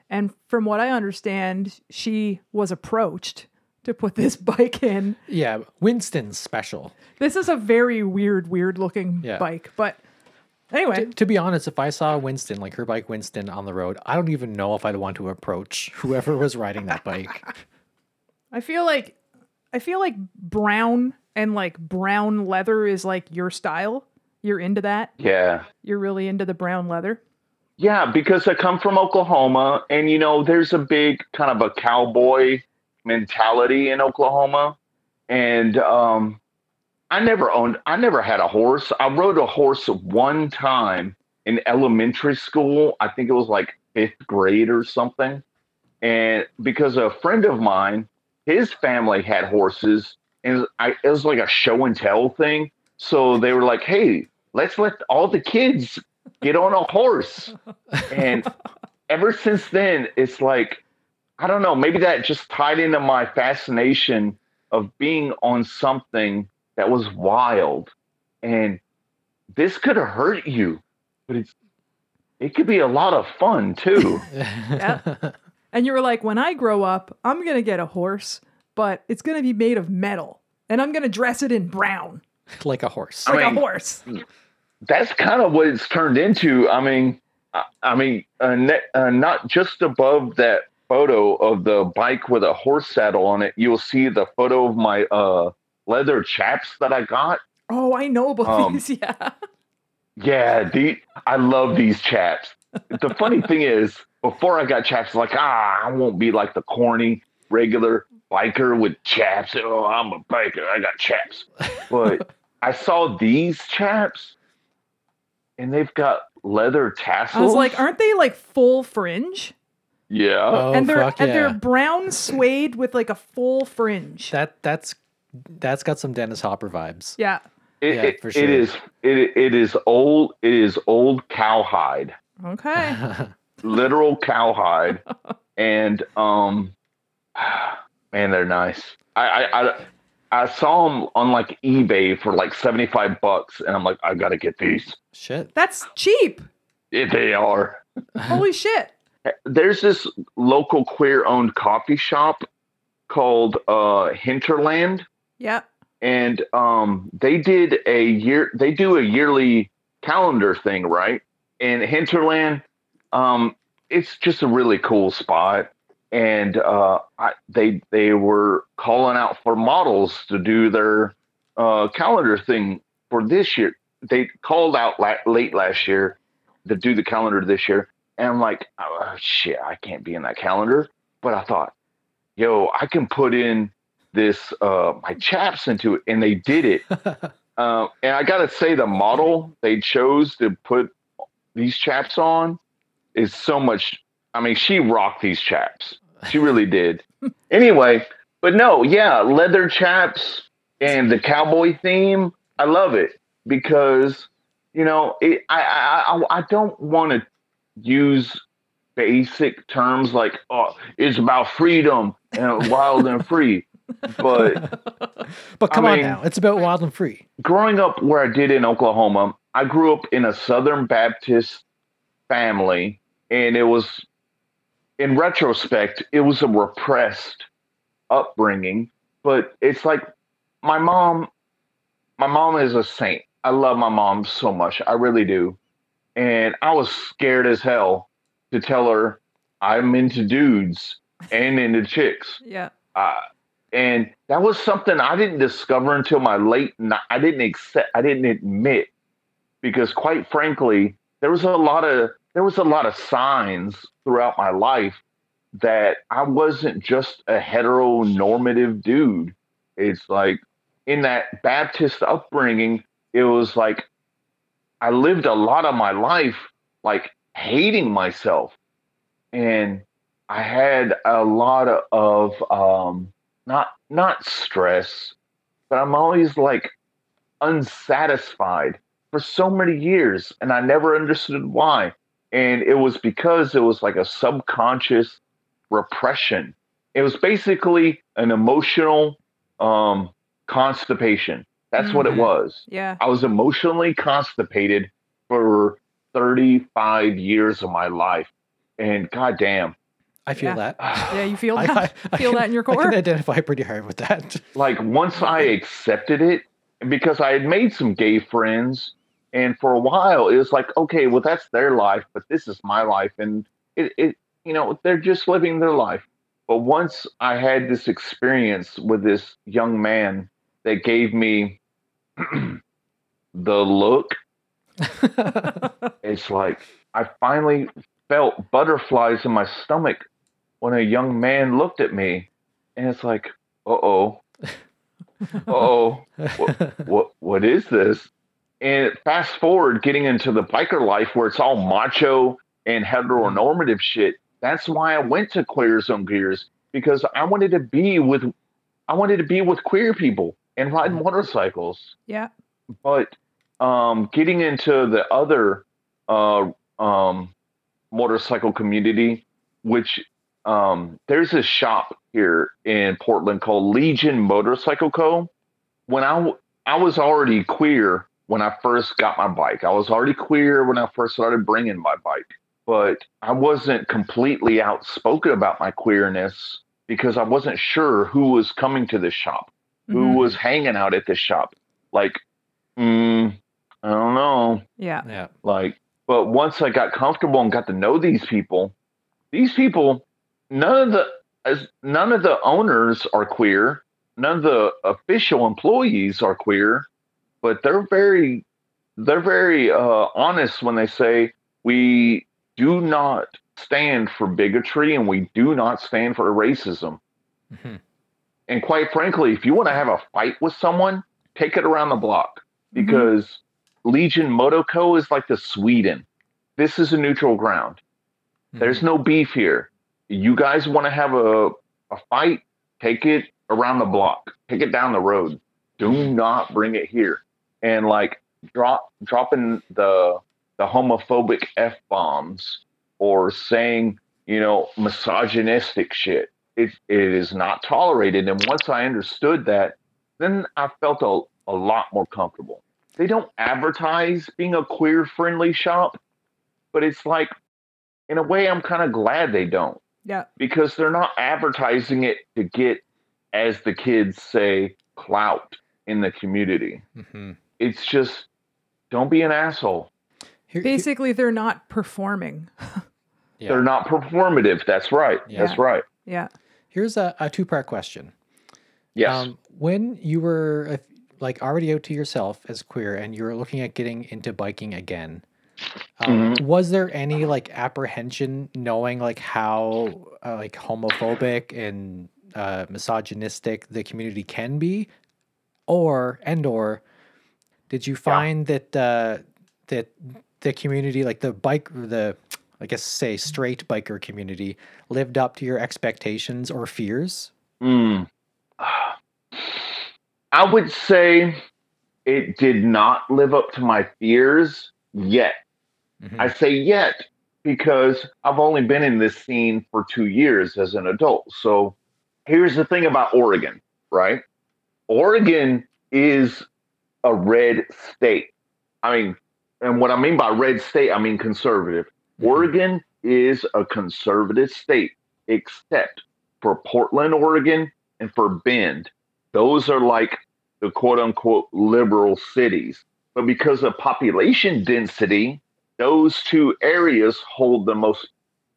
[SPEAKER 1] And from what I understand, she was approached to put this bike in.
[SPEAKER 2] Yeah. Winston's special.
[SPEAKER 1] This is a very weird, weird looking
[SPEAKER 2] Yeah.
[SPEAKER 1] bike. But anyway,
[SPEAKER 2] To, to be honest, if I saw Winston, like her bike Winston, on the road, I don't even know if I'd want to approach whoever was riding that bike.
[SPEAKER 1] I feel like I feel like brown and like brown leather is like your style. You're into that.
[SPEAKER 3] Yeah.
[SPEAKER 1] You're really into the brown leather.
[SPEAKER 3] Yeah, because I come from Oklahoma, and you know, there's a big kind of a cowboy mentality in Oklahoma, and um, I never owned, I never had a horse. I rode a horse one time in elementary school. I think it was like fifth grade or something, and because a friend of mine, his family had horses, and I, it was like a show and tell thing. So they were like, "Hey, let's let all the kids get on a horse." And ever since then, it's like, I don't know, maybe that just tied into my fascination of being on something that was wild. And this could have hurt you, but it's it could be a lot of fun too.
[SPEAKER 1] And you were like, when I grow up, I'm going to get a horse, but it's going to be made of metal. And I'm going to dress it in brown,
[SPEAKER 2] like a horse.
[SPEAKER 3] I
[SPEAKER 1] like
[SPEAKER 3] mean-
[SPEAKER 1] a horse.
[SPEAKER 3] That's kind of what it's turned into. I mean, I, I mean, uh, ne- uh, not just above that photo of the bike with a horse saddle on it, you'll see the photo of my uh, leather chaps that I got.
[SPEAKER 1] Oh, I know about
[SPEAKER 3] Um,
[SPEAKER 1] these. Yeah.
[SPEAKER 3] Yeah, the, I love these chaps. The funny thing is, before I got chaps, like ah, I won't be like the corny regular biker with chaps. Oh, I'm a biker. I got chaps. But I saw these chaps, and they've got leather tassels.
[SPEAKER 1] I was like, aren't they like full fringe?
[SPEAKER 3] yeah,
[SPEAKER 2] Oh,
[SPEAKER 1] and they're
[SPEAKER 2] fuck
[SPEAKER 1] and they're brown suede with like a full fringe.
[SPEAKER 2] That that's that's got some Dennis Hopper vibes.
[SPEAKER 1] yeah.
[SPEAKER 3] it,
[SPEAKER 2] yeah,
[SPEAKER 3] it-
[SPEAKER 2] for
[SPEAKER 3] it
[SPEAKER 2] sure.
[SPEAKER 3] is. It, it is old. It is old cowhide.
[SPEAKER 1] Okay.
[SPEAKER 3] literal cowhide, and um, man, they're nice. I, I I I saw them on like eBay for like seventy five bucks, and I'm like, I gotta get these.
[SPEAKER 2] Shit.
[SPEAKER 1] That's cheap.
[SPEAKER 3] If they are.
[SPEAKER 1] Holy shit.
[SPEAKER 3] There's this local queer owned coffee shop called uh Hinterland,
[SPEAKER 1] Yeah.
[SPEAKER 3] and um they did a year they do a yearly calendar thing right? And hinterland um it's just a really cool spot. And uh I, they they were calling out for models to do their uh calendar thing for this year. They called out la- late last year to do the calendar this year. And i'm like oh shit i can't be in that calendar. But i thought yo i can put in this uh my chaps into it and they did it. Uh, and i gotta say the model they chose to put these chaps on is so much i mean she rocked these chaps. She really did. Anyway but no yeah leather chaps and the cowboy theme i love it because you know it, I, I i i don't want to use basic terms like oh it's about freedom and wild and free but
[SPEAKER 2] but
[SPEAKER 3] I
[SPEAKER 2] come on
[SPEAKER 3] mean-
[SPEAKER 2] now, it's about wild and free.
[SPEAKER 3] growing up where I did in Oklahoma, I grew up in a Southern Baptist family, and it was, in retrospect, it was a repressed upbringing. But it's like my mom, my mom is a saint. I love my mom so much. I really do. And I was scared as hell to tell her I'm into dudes and into chicks.
[SPEAKER 1] Yeah.
[SPEAKER 3] Uh, and that was something I didn't discover until my late. I didn't accept. I didn't admit because, quite frankly, there was a lot of there was a lot of signs throughout my life that I wasn't just a heteronormative dude. It's like in that Baptist upbringing, it was like I lived a lot of my life like hating myself. And I had a lot of um not not stress, but I'm always like unsatisfied for so many years and I never understood why. And it was because it was like a subconscious repression. It was basically an emotional um, constipation. That's mm-hmm. what it mm-hmm. was.
[SPEAKER 1] Yeah.
[SPEAKER 3] I was emotionally constipated for 35 years of my life. And goddamn.
[SPEAKER 2] I feel
[SPEAKER 1] yeah.
[SPEAKER 2] that.
[SPEAKER 1] yeah, you feel that. I, I, feel I can, that in your core.
[SPEAKER 2] I can identify pretty hard with that.
[SPEAKER 3] Like once I accepted it, because I had made some gay friends, and for a while it was like, okay, well that's their life, but this is my life, and it, it you know, they're just living their life. But once I had this experience with this young man that gave me the look, it's like I finally felt butterflies in my stomach when a young man looked at me, and it's like, uh oh, oh, what, what, what is this? And fast forward, getting into the biker life where it's all macho and heteronormative shit that's why I went to Queers on Gears because I wanted to be with I wanted to be with queer people and ride mm-hmm. motorcycles.
[SPEAKER 1] Yeah.
[SPEAKER 3] But um, getting into the other uh, um, motorcycle community, which um, there's a shop here in Portland called Legion Motorcycle Co. When I I was already queer when I first got my bike. I was already queer when I first started bringing my bike but I wasn't completely outspoken about my queerness because I wasn't sure who was coming to the shop, mm-hmm. who was hanging out at the shop. Like, mm, I don't know.
[SPEAKER 1] Yeah.
[SPEAKER 2] Yeah.
[SPEAKER 3] Like, but once I got comfortable and got to know these people, these people, none of the as none of the owners are queer, none of the official employees are queer, but they're very they're very uh, honest when they say we do not stand for bigotry and we do not stand for racism. Mm-hmm. And quite frankly, if you want to have a fight with someone, take it around the block mm-hmm. because mm-hmm. Legion is like the Sweden. This is a neutral ground. Mm-hmm. There's no beef here. You guys want to have a, a fight, take it around the block, take it down the road. Do not bring it here. And like drop dropping the the homophobic f bombs or saying you know misogynistic shit. It it is not tolerated. And once I understood that, then I felt a, a lot more comfortable. They don't advertise being a queer friendly shop, but it's like in a way I'm kind of glad they don't.
[SPEAKER 1] Yeah.
[SPEAKER 3] Because they're not advertising it to get, as the kids say, clout in the community. Mm-hmm. It's just don't be an asshole.
[SPEAKER 1] Basically, they're not performing.
[SPEAKER 3] yeah. They're not performative. That's right. Yeah. That's right.
[SPEAKER 1] Yeah.
[SPEAKER 2] Here's a, a two part question.
[SPEAKER 3] Yes. Um,
[SPEAKER 2] when you were like already out to yourself as queer and you were looking at getting into biking again, um, mm-hmm. was there any like apprehension knowing like how uh, like homophobic and uh, misogynistic the community can be, or and or did you find yeah. that uh, that the community, like the bike, the I guess say straight biker community, lived up to your expectations or fears?
[SPEAKER 3] Mm. I would say it did not live up to my fears yet. Mm-hmm. I say yet because I've only been in this scene for two years as an adult. So here's the thing about Oregon, right? Oregon is a red state. I mean, and what I mean by red state, I mean conservative. Mm-hmm. Oregon is a conservative state, except for Portland, Oregon, and for Bend. Those are like the quote unquote liberal cities. But because of population density, those two areas hold the most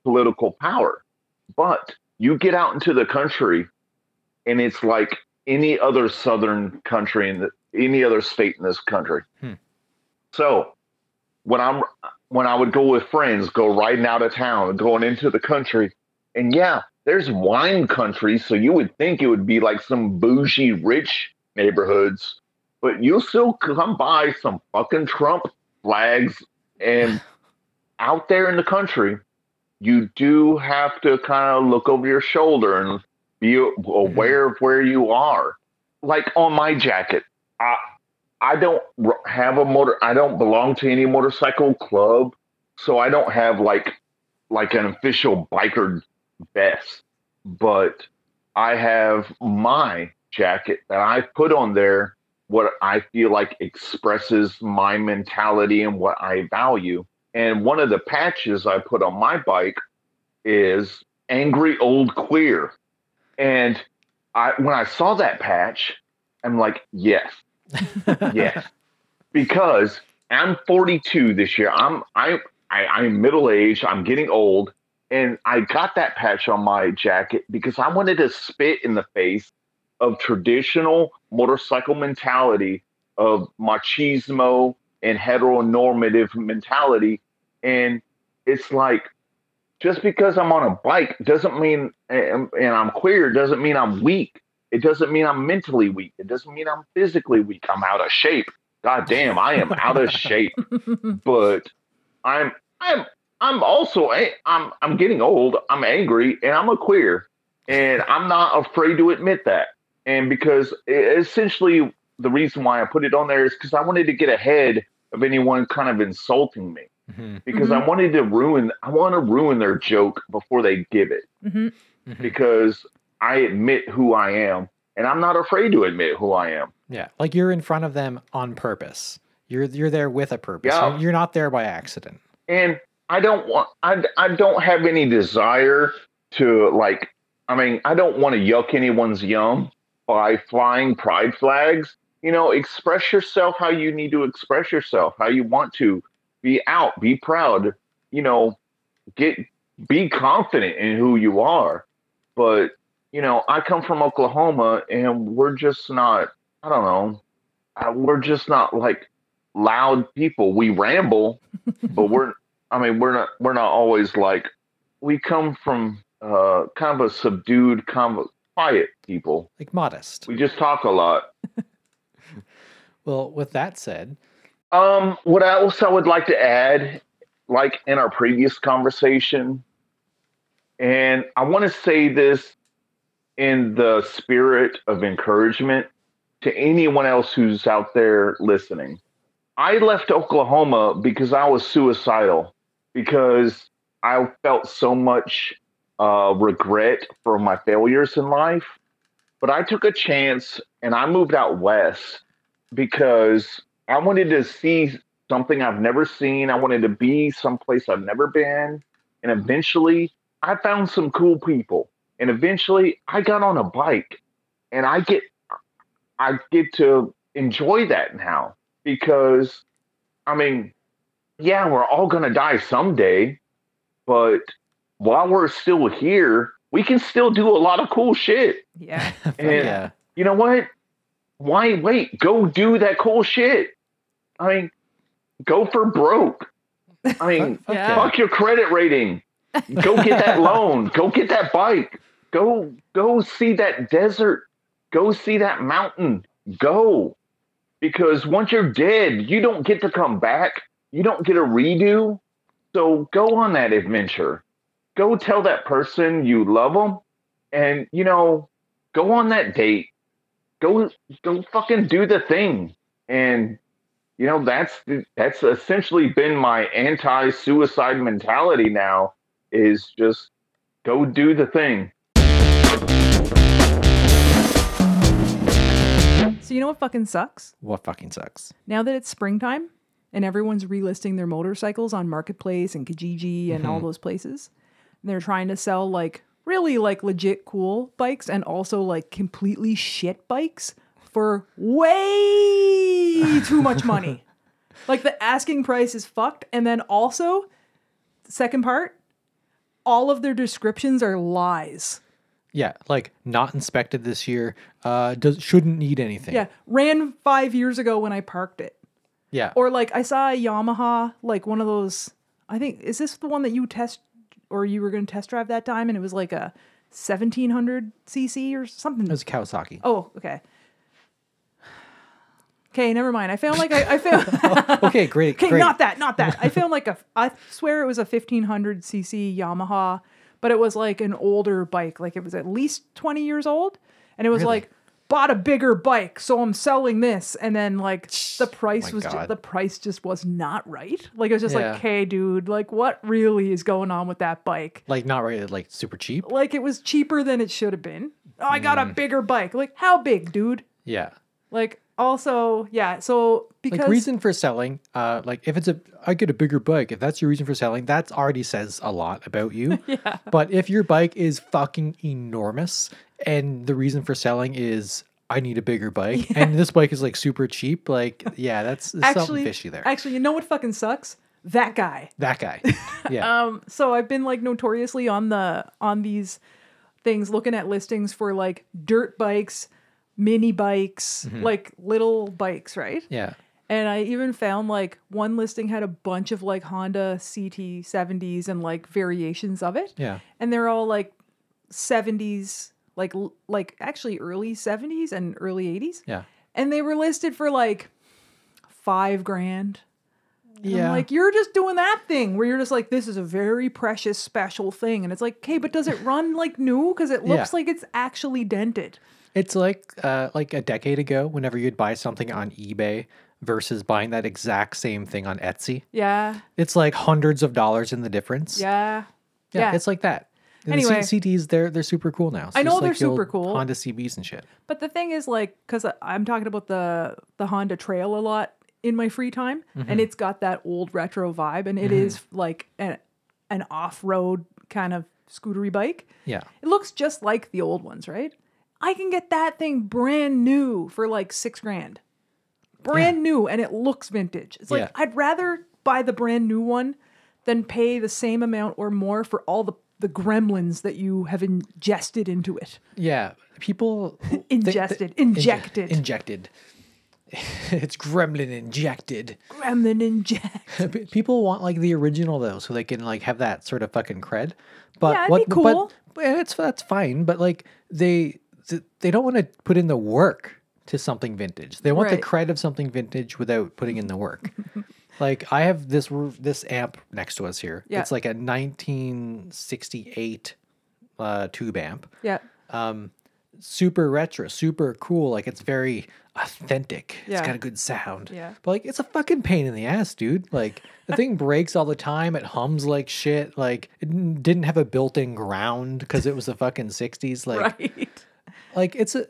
[SPEAKER 3] political power. But you get out into the country and it's like any other southern country in the, any other state in this country.
[SPEAKER 2] Hmm.
[SPEAKER 3] So when I'm when I would go with friends, go riding out of town, going into the country, and yeah, there's wine country, so you would think it would be like some bougie rich neighborhoods, but you'll still come by some fucking Trump flags and out there in the country, you do have to kind of look over your shoulder and be aware of where you are. Like on my jacket, I I don't have a motor. I don't belong to any motorcycle club, so I don't have like like an official biker vest. But I have my jacket that I put on there. What I feel like expresses my mentality and what I value. And one of the patches I put on my bike is angry old queer. And I when I saw that patch, I'm like, yes, yes. Because I'm 42 this year. I'm I, I I'm middle aged. I'm getting old, and I got that patch on my jacket because I wanted to spit in the face of traditional motorcycle mentality of machismo and heteronormative mentality. And it's like just because I'm on a bike doesn't mean and, and I'm queer doesn't mean I'm weak. It doesn't mean I'm mentally weak. It doesn't mean I'm physically weak. I'm out of shape. God damn, I am out of shape. But I'm I'm I'm also I'm I'm getting old. I'm angry and I'm a queer, and I'm not afraid to admit that. And because essentially the reason why I put it on there is because I wanted to get ahead of anyone kind of insulting me.
[SPEAKER 2] Mm-hmm.
[SPEAKER 3] Because I wanted to ruin I want to ruin their joke before they give it.
[SPEAKER 1] hmm
[SPEAKER 2] Mm-hmm.
[SPEAKER 3] Because I admit who I am, and I'm not afraid to admit who I am.
[SPEAKER 2] Yeah, like you're in front of them on purpose. You're you're there with a purpose.
[SPEAKER 3] Yeah.
[SPEAKER 2] You're, you're not there by accident.
[SPEAKER 3] and I don't want I I don't have any desire to like I mean I don't want to yuck anyone's yum by flying pride flags. You know, express yourself how you need to express yourself, how you want to be out, be proud, you know, get be confident in who you are. But, you know, I come from Oklahoma and we're just not I don't know. uh, We're just not like loud people. We ramble, but we're I mean, we're not we're not always like we come from uh, kind of a subdued, kind of quiet people.
[SPEAKER 2] Like modest.
[SPEAKER 3] We just talk a lot.
[SPEAKER 2] Well, with that said,
[SPEAKER 3] Um, what else I would like to add, like in our previous conversation, and I want to say this in the spirit of encouragement to anyone else who's out there listening. I left Oklahoma because I was suicidal, because I felt so much uh, regret for my failures in life. But I took a chance and I moved out west because I wanted to see something I've never seen. I wanted to be someplace I've never been. And eventually I found some cool people. And eventually I got on a bike and I get I get to enjoy that now because I mean, yeah, we're all gonna die someday, but while we're still here, we can still do a lot of cool shit.
[SPEAKER 1] Yeah.
[SPEAKER 3] And-
[SPEAKER 2] yeah.
[SPEAKER 3] You know what? Why wait? Go do that cool shit. I mean, go for broke. I mean,
[SPEAKER 2] Fuck
[SPEAKER 1] Yeah.
[SPEAKER 3] fuck your credit rating. Go get that loan. Go get that bike. Go go see that desert. Go see that mountain. Go. Because once you're dead, you don't get to come back. You don't get a redo. So go on that adventure. Go tell that person you love them and you know, go on that date. Go go fucking do the thing. And you know, that's that's essentially been my anti-suicide mentality now is just go do the thing.
[SPEAKER 1] So you know what fucking sucks?
[SPEAKER 2] What fucking sucks?
[SPEAKER 1] Now that it's springtime and everyone's relisting their motorcycles on Marketplace and Kijiji and all mm-hmm. those places, they're trying to sell like really like legit cool bikes and also like completely shit bikes for way too much money. like the asking price is fucked and then also second part all of their descriptions are lies.
[SPEAKER 2] Yeah, like not inspected this year. Uh, does shouldn't need anything.
[SPEAKER 1] Yeah, ran five years ago when I parked it.
[SPEAKER 2] yeah.
[SPEAKER 1] Or like I saw a Yamaha, like one of those. I think is this the one that you test or you were going to test drive that time, and it was like a 1700 cc or something.
[SPEAKER 2] it was Kawasaki.
[SPEAKER 1] oh, okay. Okay, never mind. I found like I, I found.
[SPEAKER 2] Okay, great.
[SPEAKER 1] Okay, not that, not that. I found like a, I swear it was a 1500 cc Yamaha, but it was like an older bike. Like it was at least 20 years old. And it was
[SPEAKER 2] Really?
[SPEAKER 1] like, bought a bigger bike, so I'm selling this. And then like the price
[SPEAKER 2] my
[SPEAKER 1] was, ju-
[SPEAKER 2] God.
[SPEAKER 1] the price just was not right. Like it was just
[SPEAKER 2] Yeah.
[SPEAKER 1] like, hey, dude, like what really is going on with that bike?
[SPEAKER 2] Like not rated like super cheap.
[SPEAKER 1] Like it was cheaper than it should have been. Oh, I got a
[SPEAKER 2] Mm.
[SPEAKER 1] bigger bike. Like how big, dude?
[SPEAKER 2] Yeah.
[SPEAKER 1] Like also, yeah. So because
[SPEAKER 2] Like reason for selling, uh, like if it's a, I get a bigger bike. If that's your reason for selling, that already says a lot about you.
[SPEAKER 1] yeah.
[SPEAKER 2] But if your bike is fucking enormous and the reason for selling is I need a bigger bike and this bike is like super cheap, like yeah, that's there's something
[SPEAKER 1] actually,
[SPEAKER 2] fishy there.
[SPEAKER 1] actually, you know what fucking sucks? That guy.
[SPEAKER 2] that guy. Yeah.
[SPEAKER 1] Um, so I've been like notoriously on the on these things looking at listings for like dirt bikes, mini bikes,
[SPEAKER 2] Mm-hmm.
[SPEAKER 1] like little bikes, right?
[SPEAKER 2] yeah.
[SPEAKER 1] And I even found like one listing had a bunch of like Honda CT 70s and like variations of it.
[SPEAKER 2] Yeah.
[SPEAKER 1] And they're all like 70s, like like actually early 70s and early 80s.
[SPEAKER 2] Yeah.
[SPEAKER 1] And they were listed for like 5 grand. And I'm
[SPEAKER 2] Yeah.
[SPEAKER 1] like you're just doing that thing where you're just like, this is a very precious, special thing, and it's like, okay, but does it run like new? Because it looks
[SPEAKER 2] Yeah.
[SPEAKER 1] like it's actually dented.
[SPEAKER 2] It's like uh, like a decade ago, whenever you'd buy something on eBay versus buying that exact same thing on Etsy.
[SPEAKER 1] Yeah,
[SPEAKER 2] It's like hundreds of dollars in the difference.
[SPEAKER 1] yeah,
[SPEAKER 2] Yeah,
[SPEAKER 1] yeah.
[SPEAKER 2] it's like that. And
[SPEAKER 1] Anyway.
[SPEAKER 2] the C- CDs, they're they're super cool now.
[SPEAKER 1] I know they're
[SPEAKER 2] like
[SPEAKER 1] super cool.
[SPEAKER 2] Honda CBs and shit.
[SPEAKER 1] But the thing is, like, because I'm talking about the the Honda Trail a lot in my free time,
[SPEAKER 2] Mm-hmm.
[SPEAKER 1] and it's got that old retro vibe, and it is like an an off road kind of scootery bike.
[SPEAKER 2] Yeah,
[SPEAKER 1] It looks just like the old ones, right? I can get that thing brand new for like six grand, brand new, and it looks vintage. It's like
[SPEAKER 2] Yeah.
[SPEAKER 1] I'd rather buy the brand new one than pay the same amount or more for all the the gremlins that you have ingested into it.
[SPEAKER 2] yeah. People they- they-
[SPEAKER 1] Ingested,
[SPEAKER 2] inje-
[SPEAKER 1] injected.
[SPEAKER 2] injected. it's gremlin injected.
[SPEAKER 1] Gremlin inject.
[SPEAKER 2] P- People want like the original though, so they can like have that sort of fucking cred. But
[SPEAKER 1] Yeah,
[SPEAKER 2] what?
[SPEAKER 1] be cool.
[SPEAKER 2] But, but it's that's fine. But like they they don't want to put in the work to something vintage. They want
[SPEAKER 1] Right.
[SPEAKER 2] the cred of something vintage without putting in the work. Like I have this this amp next to us here.
[SPEAKER 1] Yeah.
[SPEAKER 2] It's like a 1968 uh, tube amp
[SPEAKER 1] Yeah.
[SPEAKER 2] Um, super retro, super cool. Like it's very authentic.
[SPEAKER 1] Yeah.
[SPEAKER 2] It's got a good sound.
[SPEAKER 1] Yeah.
[SPEAKER 2] But like it's a fucking pain in the ass, dude. Like the thing breaks all the time. It hums like shit. Like it didn't have a built-in ground because it was the fucking 60s. Like
[SPEAKER 1] Right.
[SPEAKER 2] like it's a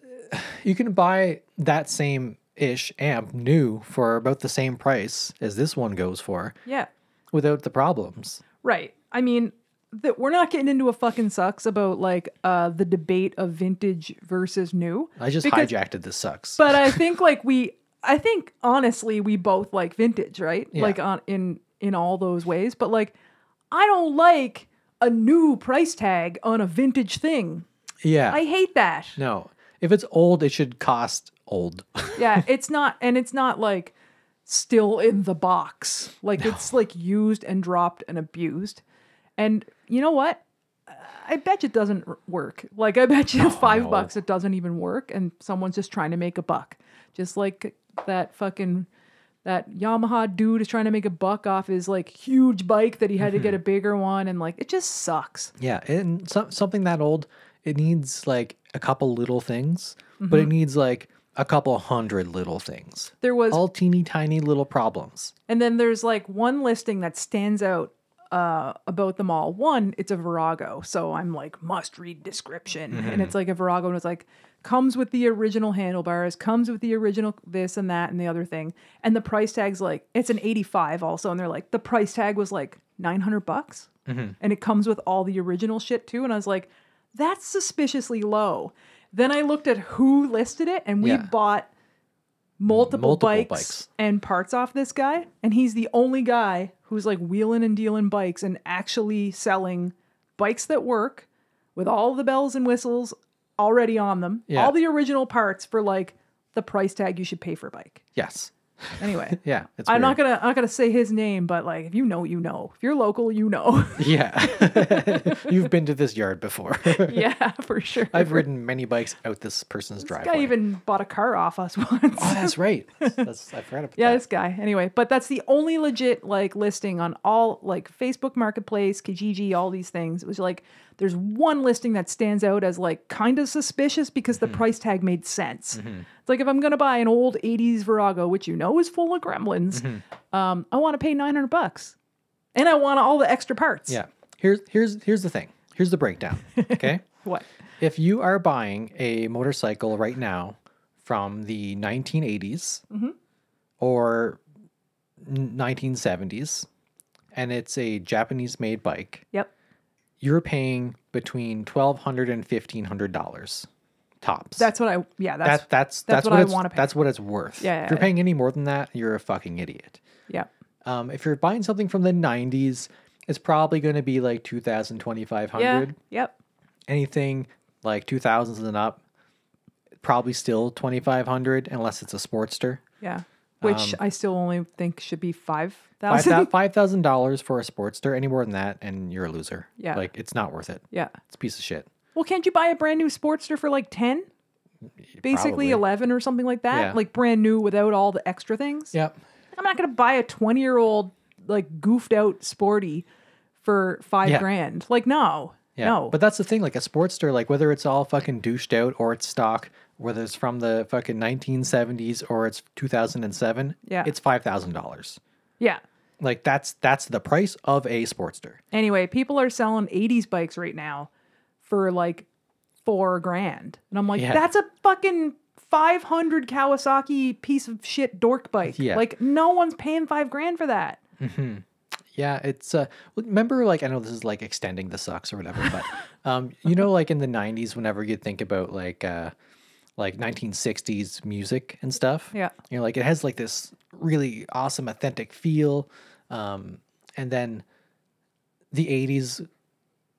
[SPEAKER 2] you can buy that same ish amp new for about the same price as this one goes for
[SPEAKER 1] Yeah.
[SPEAKER 2] without the problems.
[SPEAKER 1] Right. I mean, that we're not getting into a fucking sucks about like uh the debate of vintage versus new.
[SPEAKER 2] I just
[SPEAKER 1] Because-
[SPEAKER 2] hijacked it. This sucks.
[SPEAKER 1] But I think like we I think honestly we both like vintage, right?
[SPEAKER 2] Yeah.
[SPEAKER 1] Like on in in all those ways, but like I don't like a new price tag on a vintage thing.
[SPEAKER 2] yeah.
[SPEAKER 1] I hate that.
[SPEAKER 2] no. If it's old, it should cost old.
[SPEAKER 1] yeah, it's not, and it's not like still in the box. Like it's like used and dropped and abused. And you know what? I bet you it doesn't work. Like I bet you five
[SPEAKER 2] no.
[SPEAKER 1] bucks it doesn't even work, and someone's just trying to make a buck. Just like that fucking that Yamaha dude is trying to make a buck off his like huge bike that he had to get mm-hmm. a bigger one, and like it just sucks.
[SPEAKER 2] Yeah, and so, something that old, it needs like a couple little things, but it mm-hmm. needs like a couple hundred little things.
[SPEAKER 1] There was
[SPEAKER 2] All teeny tiny little problems.
[SPEAKER 1] And then there's like one listing that stands out uh, about them all. One, it's a Virago, so I'm like must read description, and it's like a Virago, and it's like comes with the original handlebars, comes with the original this and that and the other thing, and the price tag's like it's an 85 also, and they're like the price tag was like 900 bucks, and it comes with all the original shit too, and I was like that's suspiciously low. Then I looked at who listed it, and we
[SPEAKER 2] Yeah.
[SPEAKER 1] bought multiple,
[SPEAKER 2] Multiple
[SPEAKER 1] bikes,
[SPEAKER 2] bikes.
[SPEAKER 1] and parts off this guy, and he's the only guy who's like wheeling and dealing bikes and actually selling bikes that work with all the bells and whistles already on them,
[SPEAKER 2] Yeah.
[SPEAKER 1] all the original parts for like the price tag you should pay for a bike.
[SPEAKER 2] Yes.
[SPEAKER 1] Anyway,
[SPEAKER 2] Yeah. It's
[SPEAKER 1] I'm not gonna I'm not gonna say his name, but like if you know, you know. If you're local, you know.
[SPEAKER 2] Yeah. You've been to this yard before.
[SPEAKER 1] yeah, for sure.
[SPEAKER 2] I've ridden many bikes out this person's
[SPEAKER 1] this
[SPEAKER 2] driveway.
[SPEAKER 1] guy even bought a car off us once.
[SPEAKER 2] Oh, that's right. That's, I forgot about
[SPEAKER 1] Yeah,
[SPEAKER 2] that.
[SPEAKER 1] this guy. Anyway, but that's the only legit like listing on all like Facebook Marketplace, Kijiji, all these things. It was like there's one listing that stands out as like kind of suspicious because
[SPEAKER 2] Mm-hmm.
[SPEAKER 1] the price tag made sense. It's like if I'm gonna buy an old '80s Virago, which you know is full of gremlins,
[SPEAKER 2] Mm-hmm.
[SPEAKER 1] um, I want to pay 900 bucks, and I want all the extra parts.
[SPEAKER 2] Yeah. Here's here's here's the thing. Here's the breakdown. Okay.
[SPEAKER 1] What?
[SPEAKER 2] if you are buying a motorcycle right now from the 1980s
[SPEAKER 1] Mhm.
[SPEAKER 2] or 1970s and it's a Japanese made bike,
[SPEAKER 1] Yep.
[SPEAKER 2] You're paying between $1200 and $1500 tops.
[SPEAKER 1] That's what I. Yeah. That's
[SPEAKER 2] that, that's
[SPEAKER 1] that's
[SPEAKER 2] that's
[SPEAKER 1] what
[SPEAKER 2] what,
[SPEAKER 1] I wanna pay
[SPEAKER 2] That's what it's worth.
[SPEAKER 1] Yeah, yeah,
[SPEAKER 2] if you're
[SPEAKER 1] yeah.
[SPEAKER 2] paying any more than that, you're a fucking idiot.
[SPEAKER 1] yeah.
[SPEAKER 2] Um, if you're buying something from the 90s, it's probably going to be like 2000 2500
[SPEAKER 1] Yeah. Yep.
[SPEAKER 2] anything like 2000s and up probably still 2500 unless it's a sportster
[SPEAKER 1] Yeah. Which
[SPEAKER 2] Um,
[SPEAKER 1] I still only think should be five
[SPEAKER 2] Five
[SPEAKER 1] thousand.
[SPEAKER 2] thou- $5000 for a sportster any more than that and you're a loser
[SPEAKER 1] Yeah.
[SPEAKER 2] like it's not worth it
[SPEAKER 1] yeah.
[SPEAKER 2] it's a piece of shit
[SPEAKER 1] Well, can't you buy a brand new Sportster for like 10? Basically
[SPEAKER 2] Probably.
[SPEAKER 1] 11 or something like that?
[SPEAKER 2] Yeah.
[SPEAKER 1] Like brand new without all the extra things?
[SPEAKER 2] yep
[SPEAKER 1] I'm not going to buy a 20 year old, like goofed out sporty for five
[SPEAKER 2] Yeah.
[SPEAKER 1] grand. Like, no.
[SPEAKER 2] yeah
[SPEAKER 1] No.
[SPEAKER 2] but that's the thing like a sportster like whether it's all fucking douched out or it's stock whether it's from the fucking 1970s or it's 2007
[SPEAKER 1] Yeah.
[SPEAKER 2] it's $5000
[SPEAKER 1] yeah.
[SPEAKER 2] Like that's that's the price of a sportster
[SPEAKER 1] Anyway, people are selling 80s bikes right now for like four grand. And I'm like,
[SPEAKER 2] Yeah.
[SPEAKER 1] that's a fucking 500 Kawasaki piece of shit dork bike.
[SPEAKER 2] Yeah.
[SPEAKER 1] Like, no one's paying five grand for that.
[SPEAKER 2] Yeah, it's uh remember like I know this is like extending the sucks or whatever, but um you know like in the 90s whenever you think about like uh like 1960s music and stuff.
[SPEAKER 1] Yeah.
[SPEAKER 2] You know like it has like this really awesome authentic feel um and then the 80s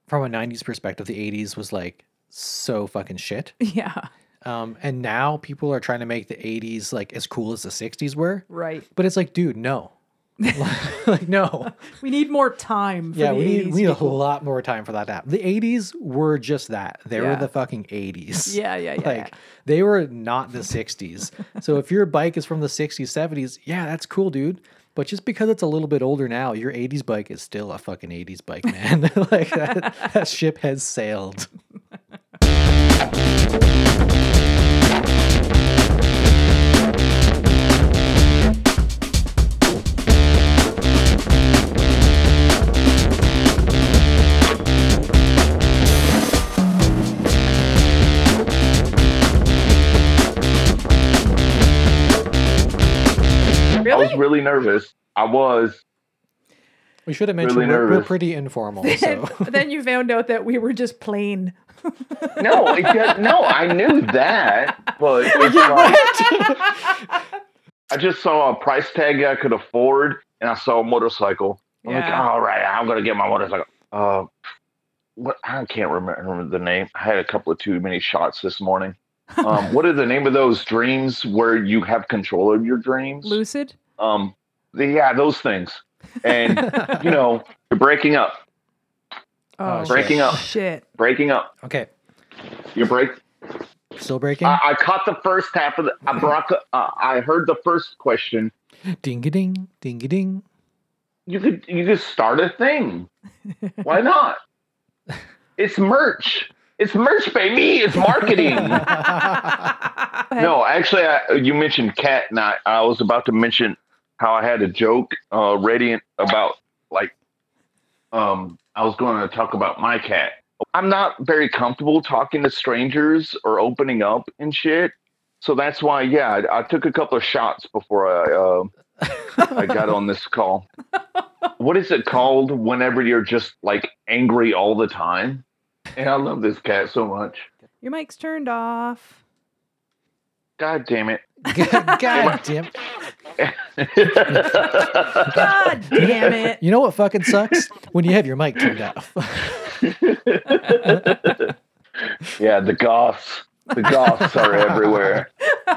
[SPEAKER 2] from a 90s perspective the 80s was like so fucking shit.
[SPEAKER 1] Yeah.
[SPEAKER 2] Um and now people are trying to make the 80s like as cool as the 60s were.
[SPEAKER 1] Right.
[SPEAKER 2] But it's like dude, no. like no.
[SPEAKER 1] We need more time for
[SPEAKER 2] Yeah, we need, we need a
[SPEAKER 1] people.
[SPEAKER 2] lot more time for that to happen. The 80s were just that. They were the fucking 80s.
[SPEAKER 1] Yeah, yeah, yeah,
[SPEAKER 2] Like
[SPEAKER 1] yeah.
[SPEAKER 2] they were not the 60s. so if your bike is from the 60s, 70s, yeah, that's cool, dude. But just because it's a little bit older now, your 80s bike is still a fucking 80s bike, man. like that, that ship has sailed.
[SPEAKER 3] really nervous. I was.
[SPEAKER 2] We should have mentioned
[SPEAKER 3] Really
[SPEAKER 2] we're, we're pretty informal. So
[SPEAKER 1] then you found out that we were just plain.
[SPEAKER 3] No, it does, no, I knew that, but it's like I just saw a price tag I could afford, and I saw a motorcycle. I'm like,
[SPEAKER 1] Yeah.
[SPEAKER 3] all right, I'm gonna get my motorcycle. Uh, what? I can't remember the name. I had a couple of too many shots this morning. Um, what are the name of those dreams where you have control of your dreams?
[SPEAKER 1] Lucid.
[SPEAKER 3] Um, the, yeah, those things, and you know, you're breaking up,
[SPEAKER 1] Oh,
[SPEAKER 2] shit.
[SPEAKER 3] breaking up,
[SPEAKER 1] shit.
[SPEAKER 3] breaking up.
[SPEAKER 2] okay,
[SPEAKER 3] You break
[SPEAKER 2] still breaking.
[SPEAKER 3] I, I caught the first half of the. I brought. the- Uh, I heard the first question.
[SPEAKER 2] ding a ding, ding a ding.
[SPEAKER 3] You could you could start a thing. Why not? It's merch. It's merch, baby. It's marketing. no, actually, I, you mentioned cat, and I, I was about to mention how I had a joke uh, about like, um, I was going to talk about my cat. I'm not very comfortable talking to strangers or opening up and shit. So that's why, yeah, I, I took a couple of shots before I uh, I got on this call. What is it called whenever you're just like angry all the time? And I love this cat so much.
[SPEAKER 1] Your mic's turned off.
[SPEAKER 3] God damn it.
[SPEAKER 2] God damn. It.
[SPEAKER 1] God damn it.
[SPEAKER 2] You know what fucking sucks? when you have your mic turned off.
[SPEAKER 3] yeah, the goths. The goths are everywhere.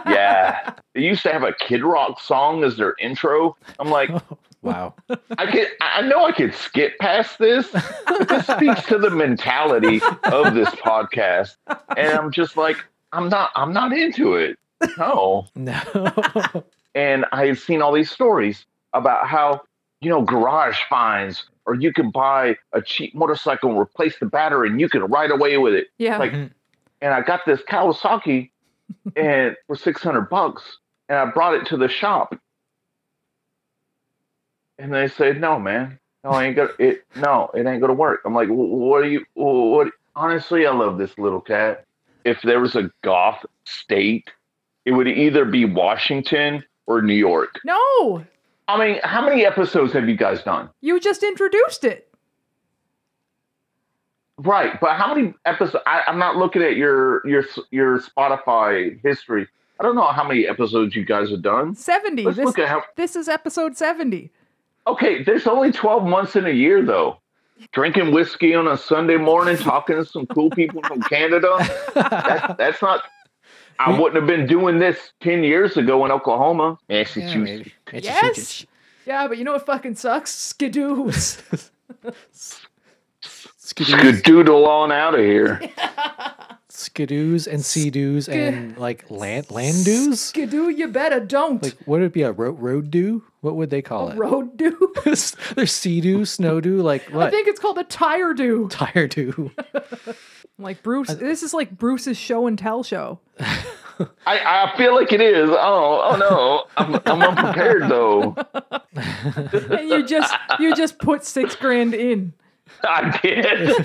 [SPEAKER 3] Yeah. They used to have a Kid Rock song as their intro. I'm like,
[SPEAKER 2] wow.
[SPEAKER 3] I could I know I could skip past this, but this speaks to the mentality of this podcast. And I'm just like, I'm not I'm not into it. No.
[SPEAKER 2] No.
[SPEAKER 3] And I had seen all these stories about how, you know, garage finds or you can buy a cheap motorcycle and replace the battery and you can ride away with it.
[SPEAKER 1] Yeah.
[SPEAKER 3] Like mm-hmm. and I got this Kawasaki and for 600 bucks and I brought it to the shop. And they said, "No, man. No, I ain't gonna it no, it ain't going to work." I'm like, "What are you what honestly, I love this little cat. If there was a goth state, it would either be Washington or New York.
[SPEAKER 1] no,
[SPEAKER 3] I mean, how many episodes have you guys done?
[SPEAKER 1] you just introduced it.
[SPEAKER 3] Right, but how many episodes? I, I'm not looking at your your your Spotify history. I don't know how many episodes you guys have done.
[SPEAKER 1] 70.
[SPEAKER 3] Let's
[SPEAKER 1] This,
[SPEAKER 3] look at how.
[SPEAKER 1] this is episode 70.
[SPEAKER 3] Okay, there's only 12 months in a year though. Drinking whiskey on a Sunday morning, talking to some cool people from Canada. That, that's not. I
[SPEAKER 2] We-
[SPEAKER 3] wouldn't have been doing this 10 years ago in Oklahoma.
[SPEAKER 2] Yeah,
[SPEAKER 3] Massachusetts.
[SPEAKER 2] maybe.
[SPEAKER 1] Yes. Yeah, but you know what fucking sucks? Skidoos.
[SPEAKER 2] Skidoos,
[SPEAKER 3] Skadoodle on out of here.
[SPEAKER 2] skidoos and sea-doos and like land landoos.
[SPEAKER 1] Skidoo, you better don't.
[SPEAKER 2] Like, would it be a road road do? What would they call
[SPEAKER 1] a
[SPEAKER 2] it?
[SPEAKER 1] road do.
[SPEAKER 2] There's sea do, snow do, like what?
[SPEAKER 1] I think it's called a tire do.
[SPEAKER 2] Tire do.
[SPEAKER 1] Like Bruce, this is like Bruce's show and tell show.
[SPEAKER 3] I, I feel like it is. Oh, oh no. I'm, I'm unprepared though.
[SPEAKER 1] And you just you just put six grand in.
[SPEAKER 3] I did.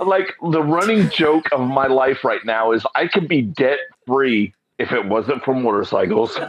[SPEAKER 3] Like the running joke of my life right now is I could be debt free if it wasn't for motorcycles.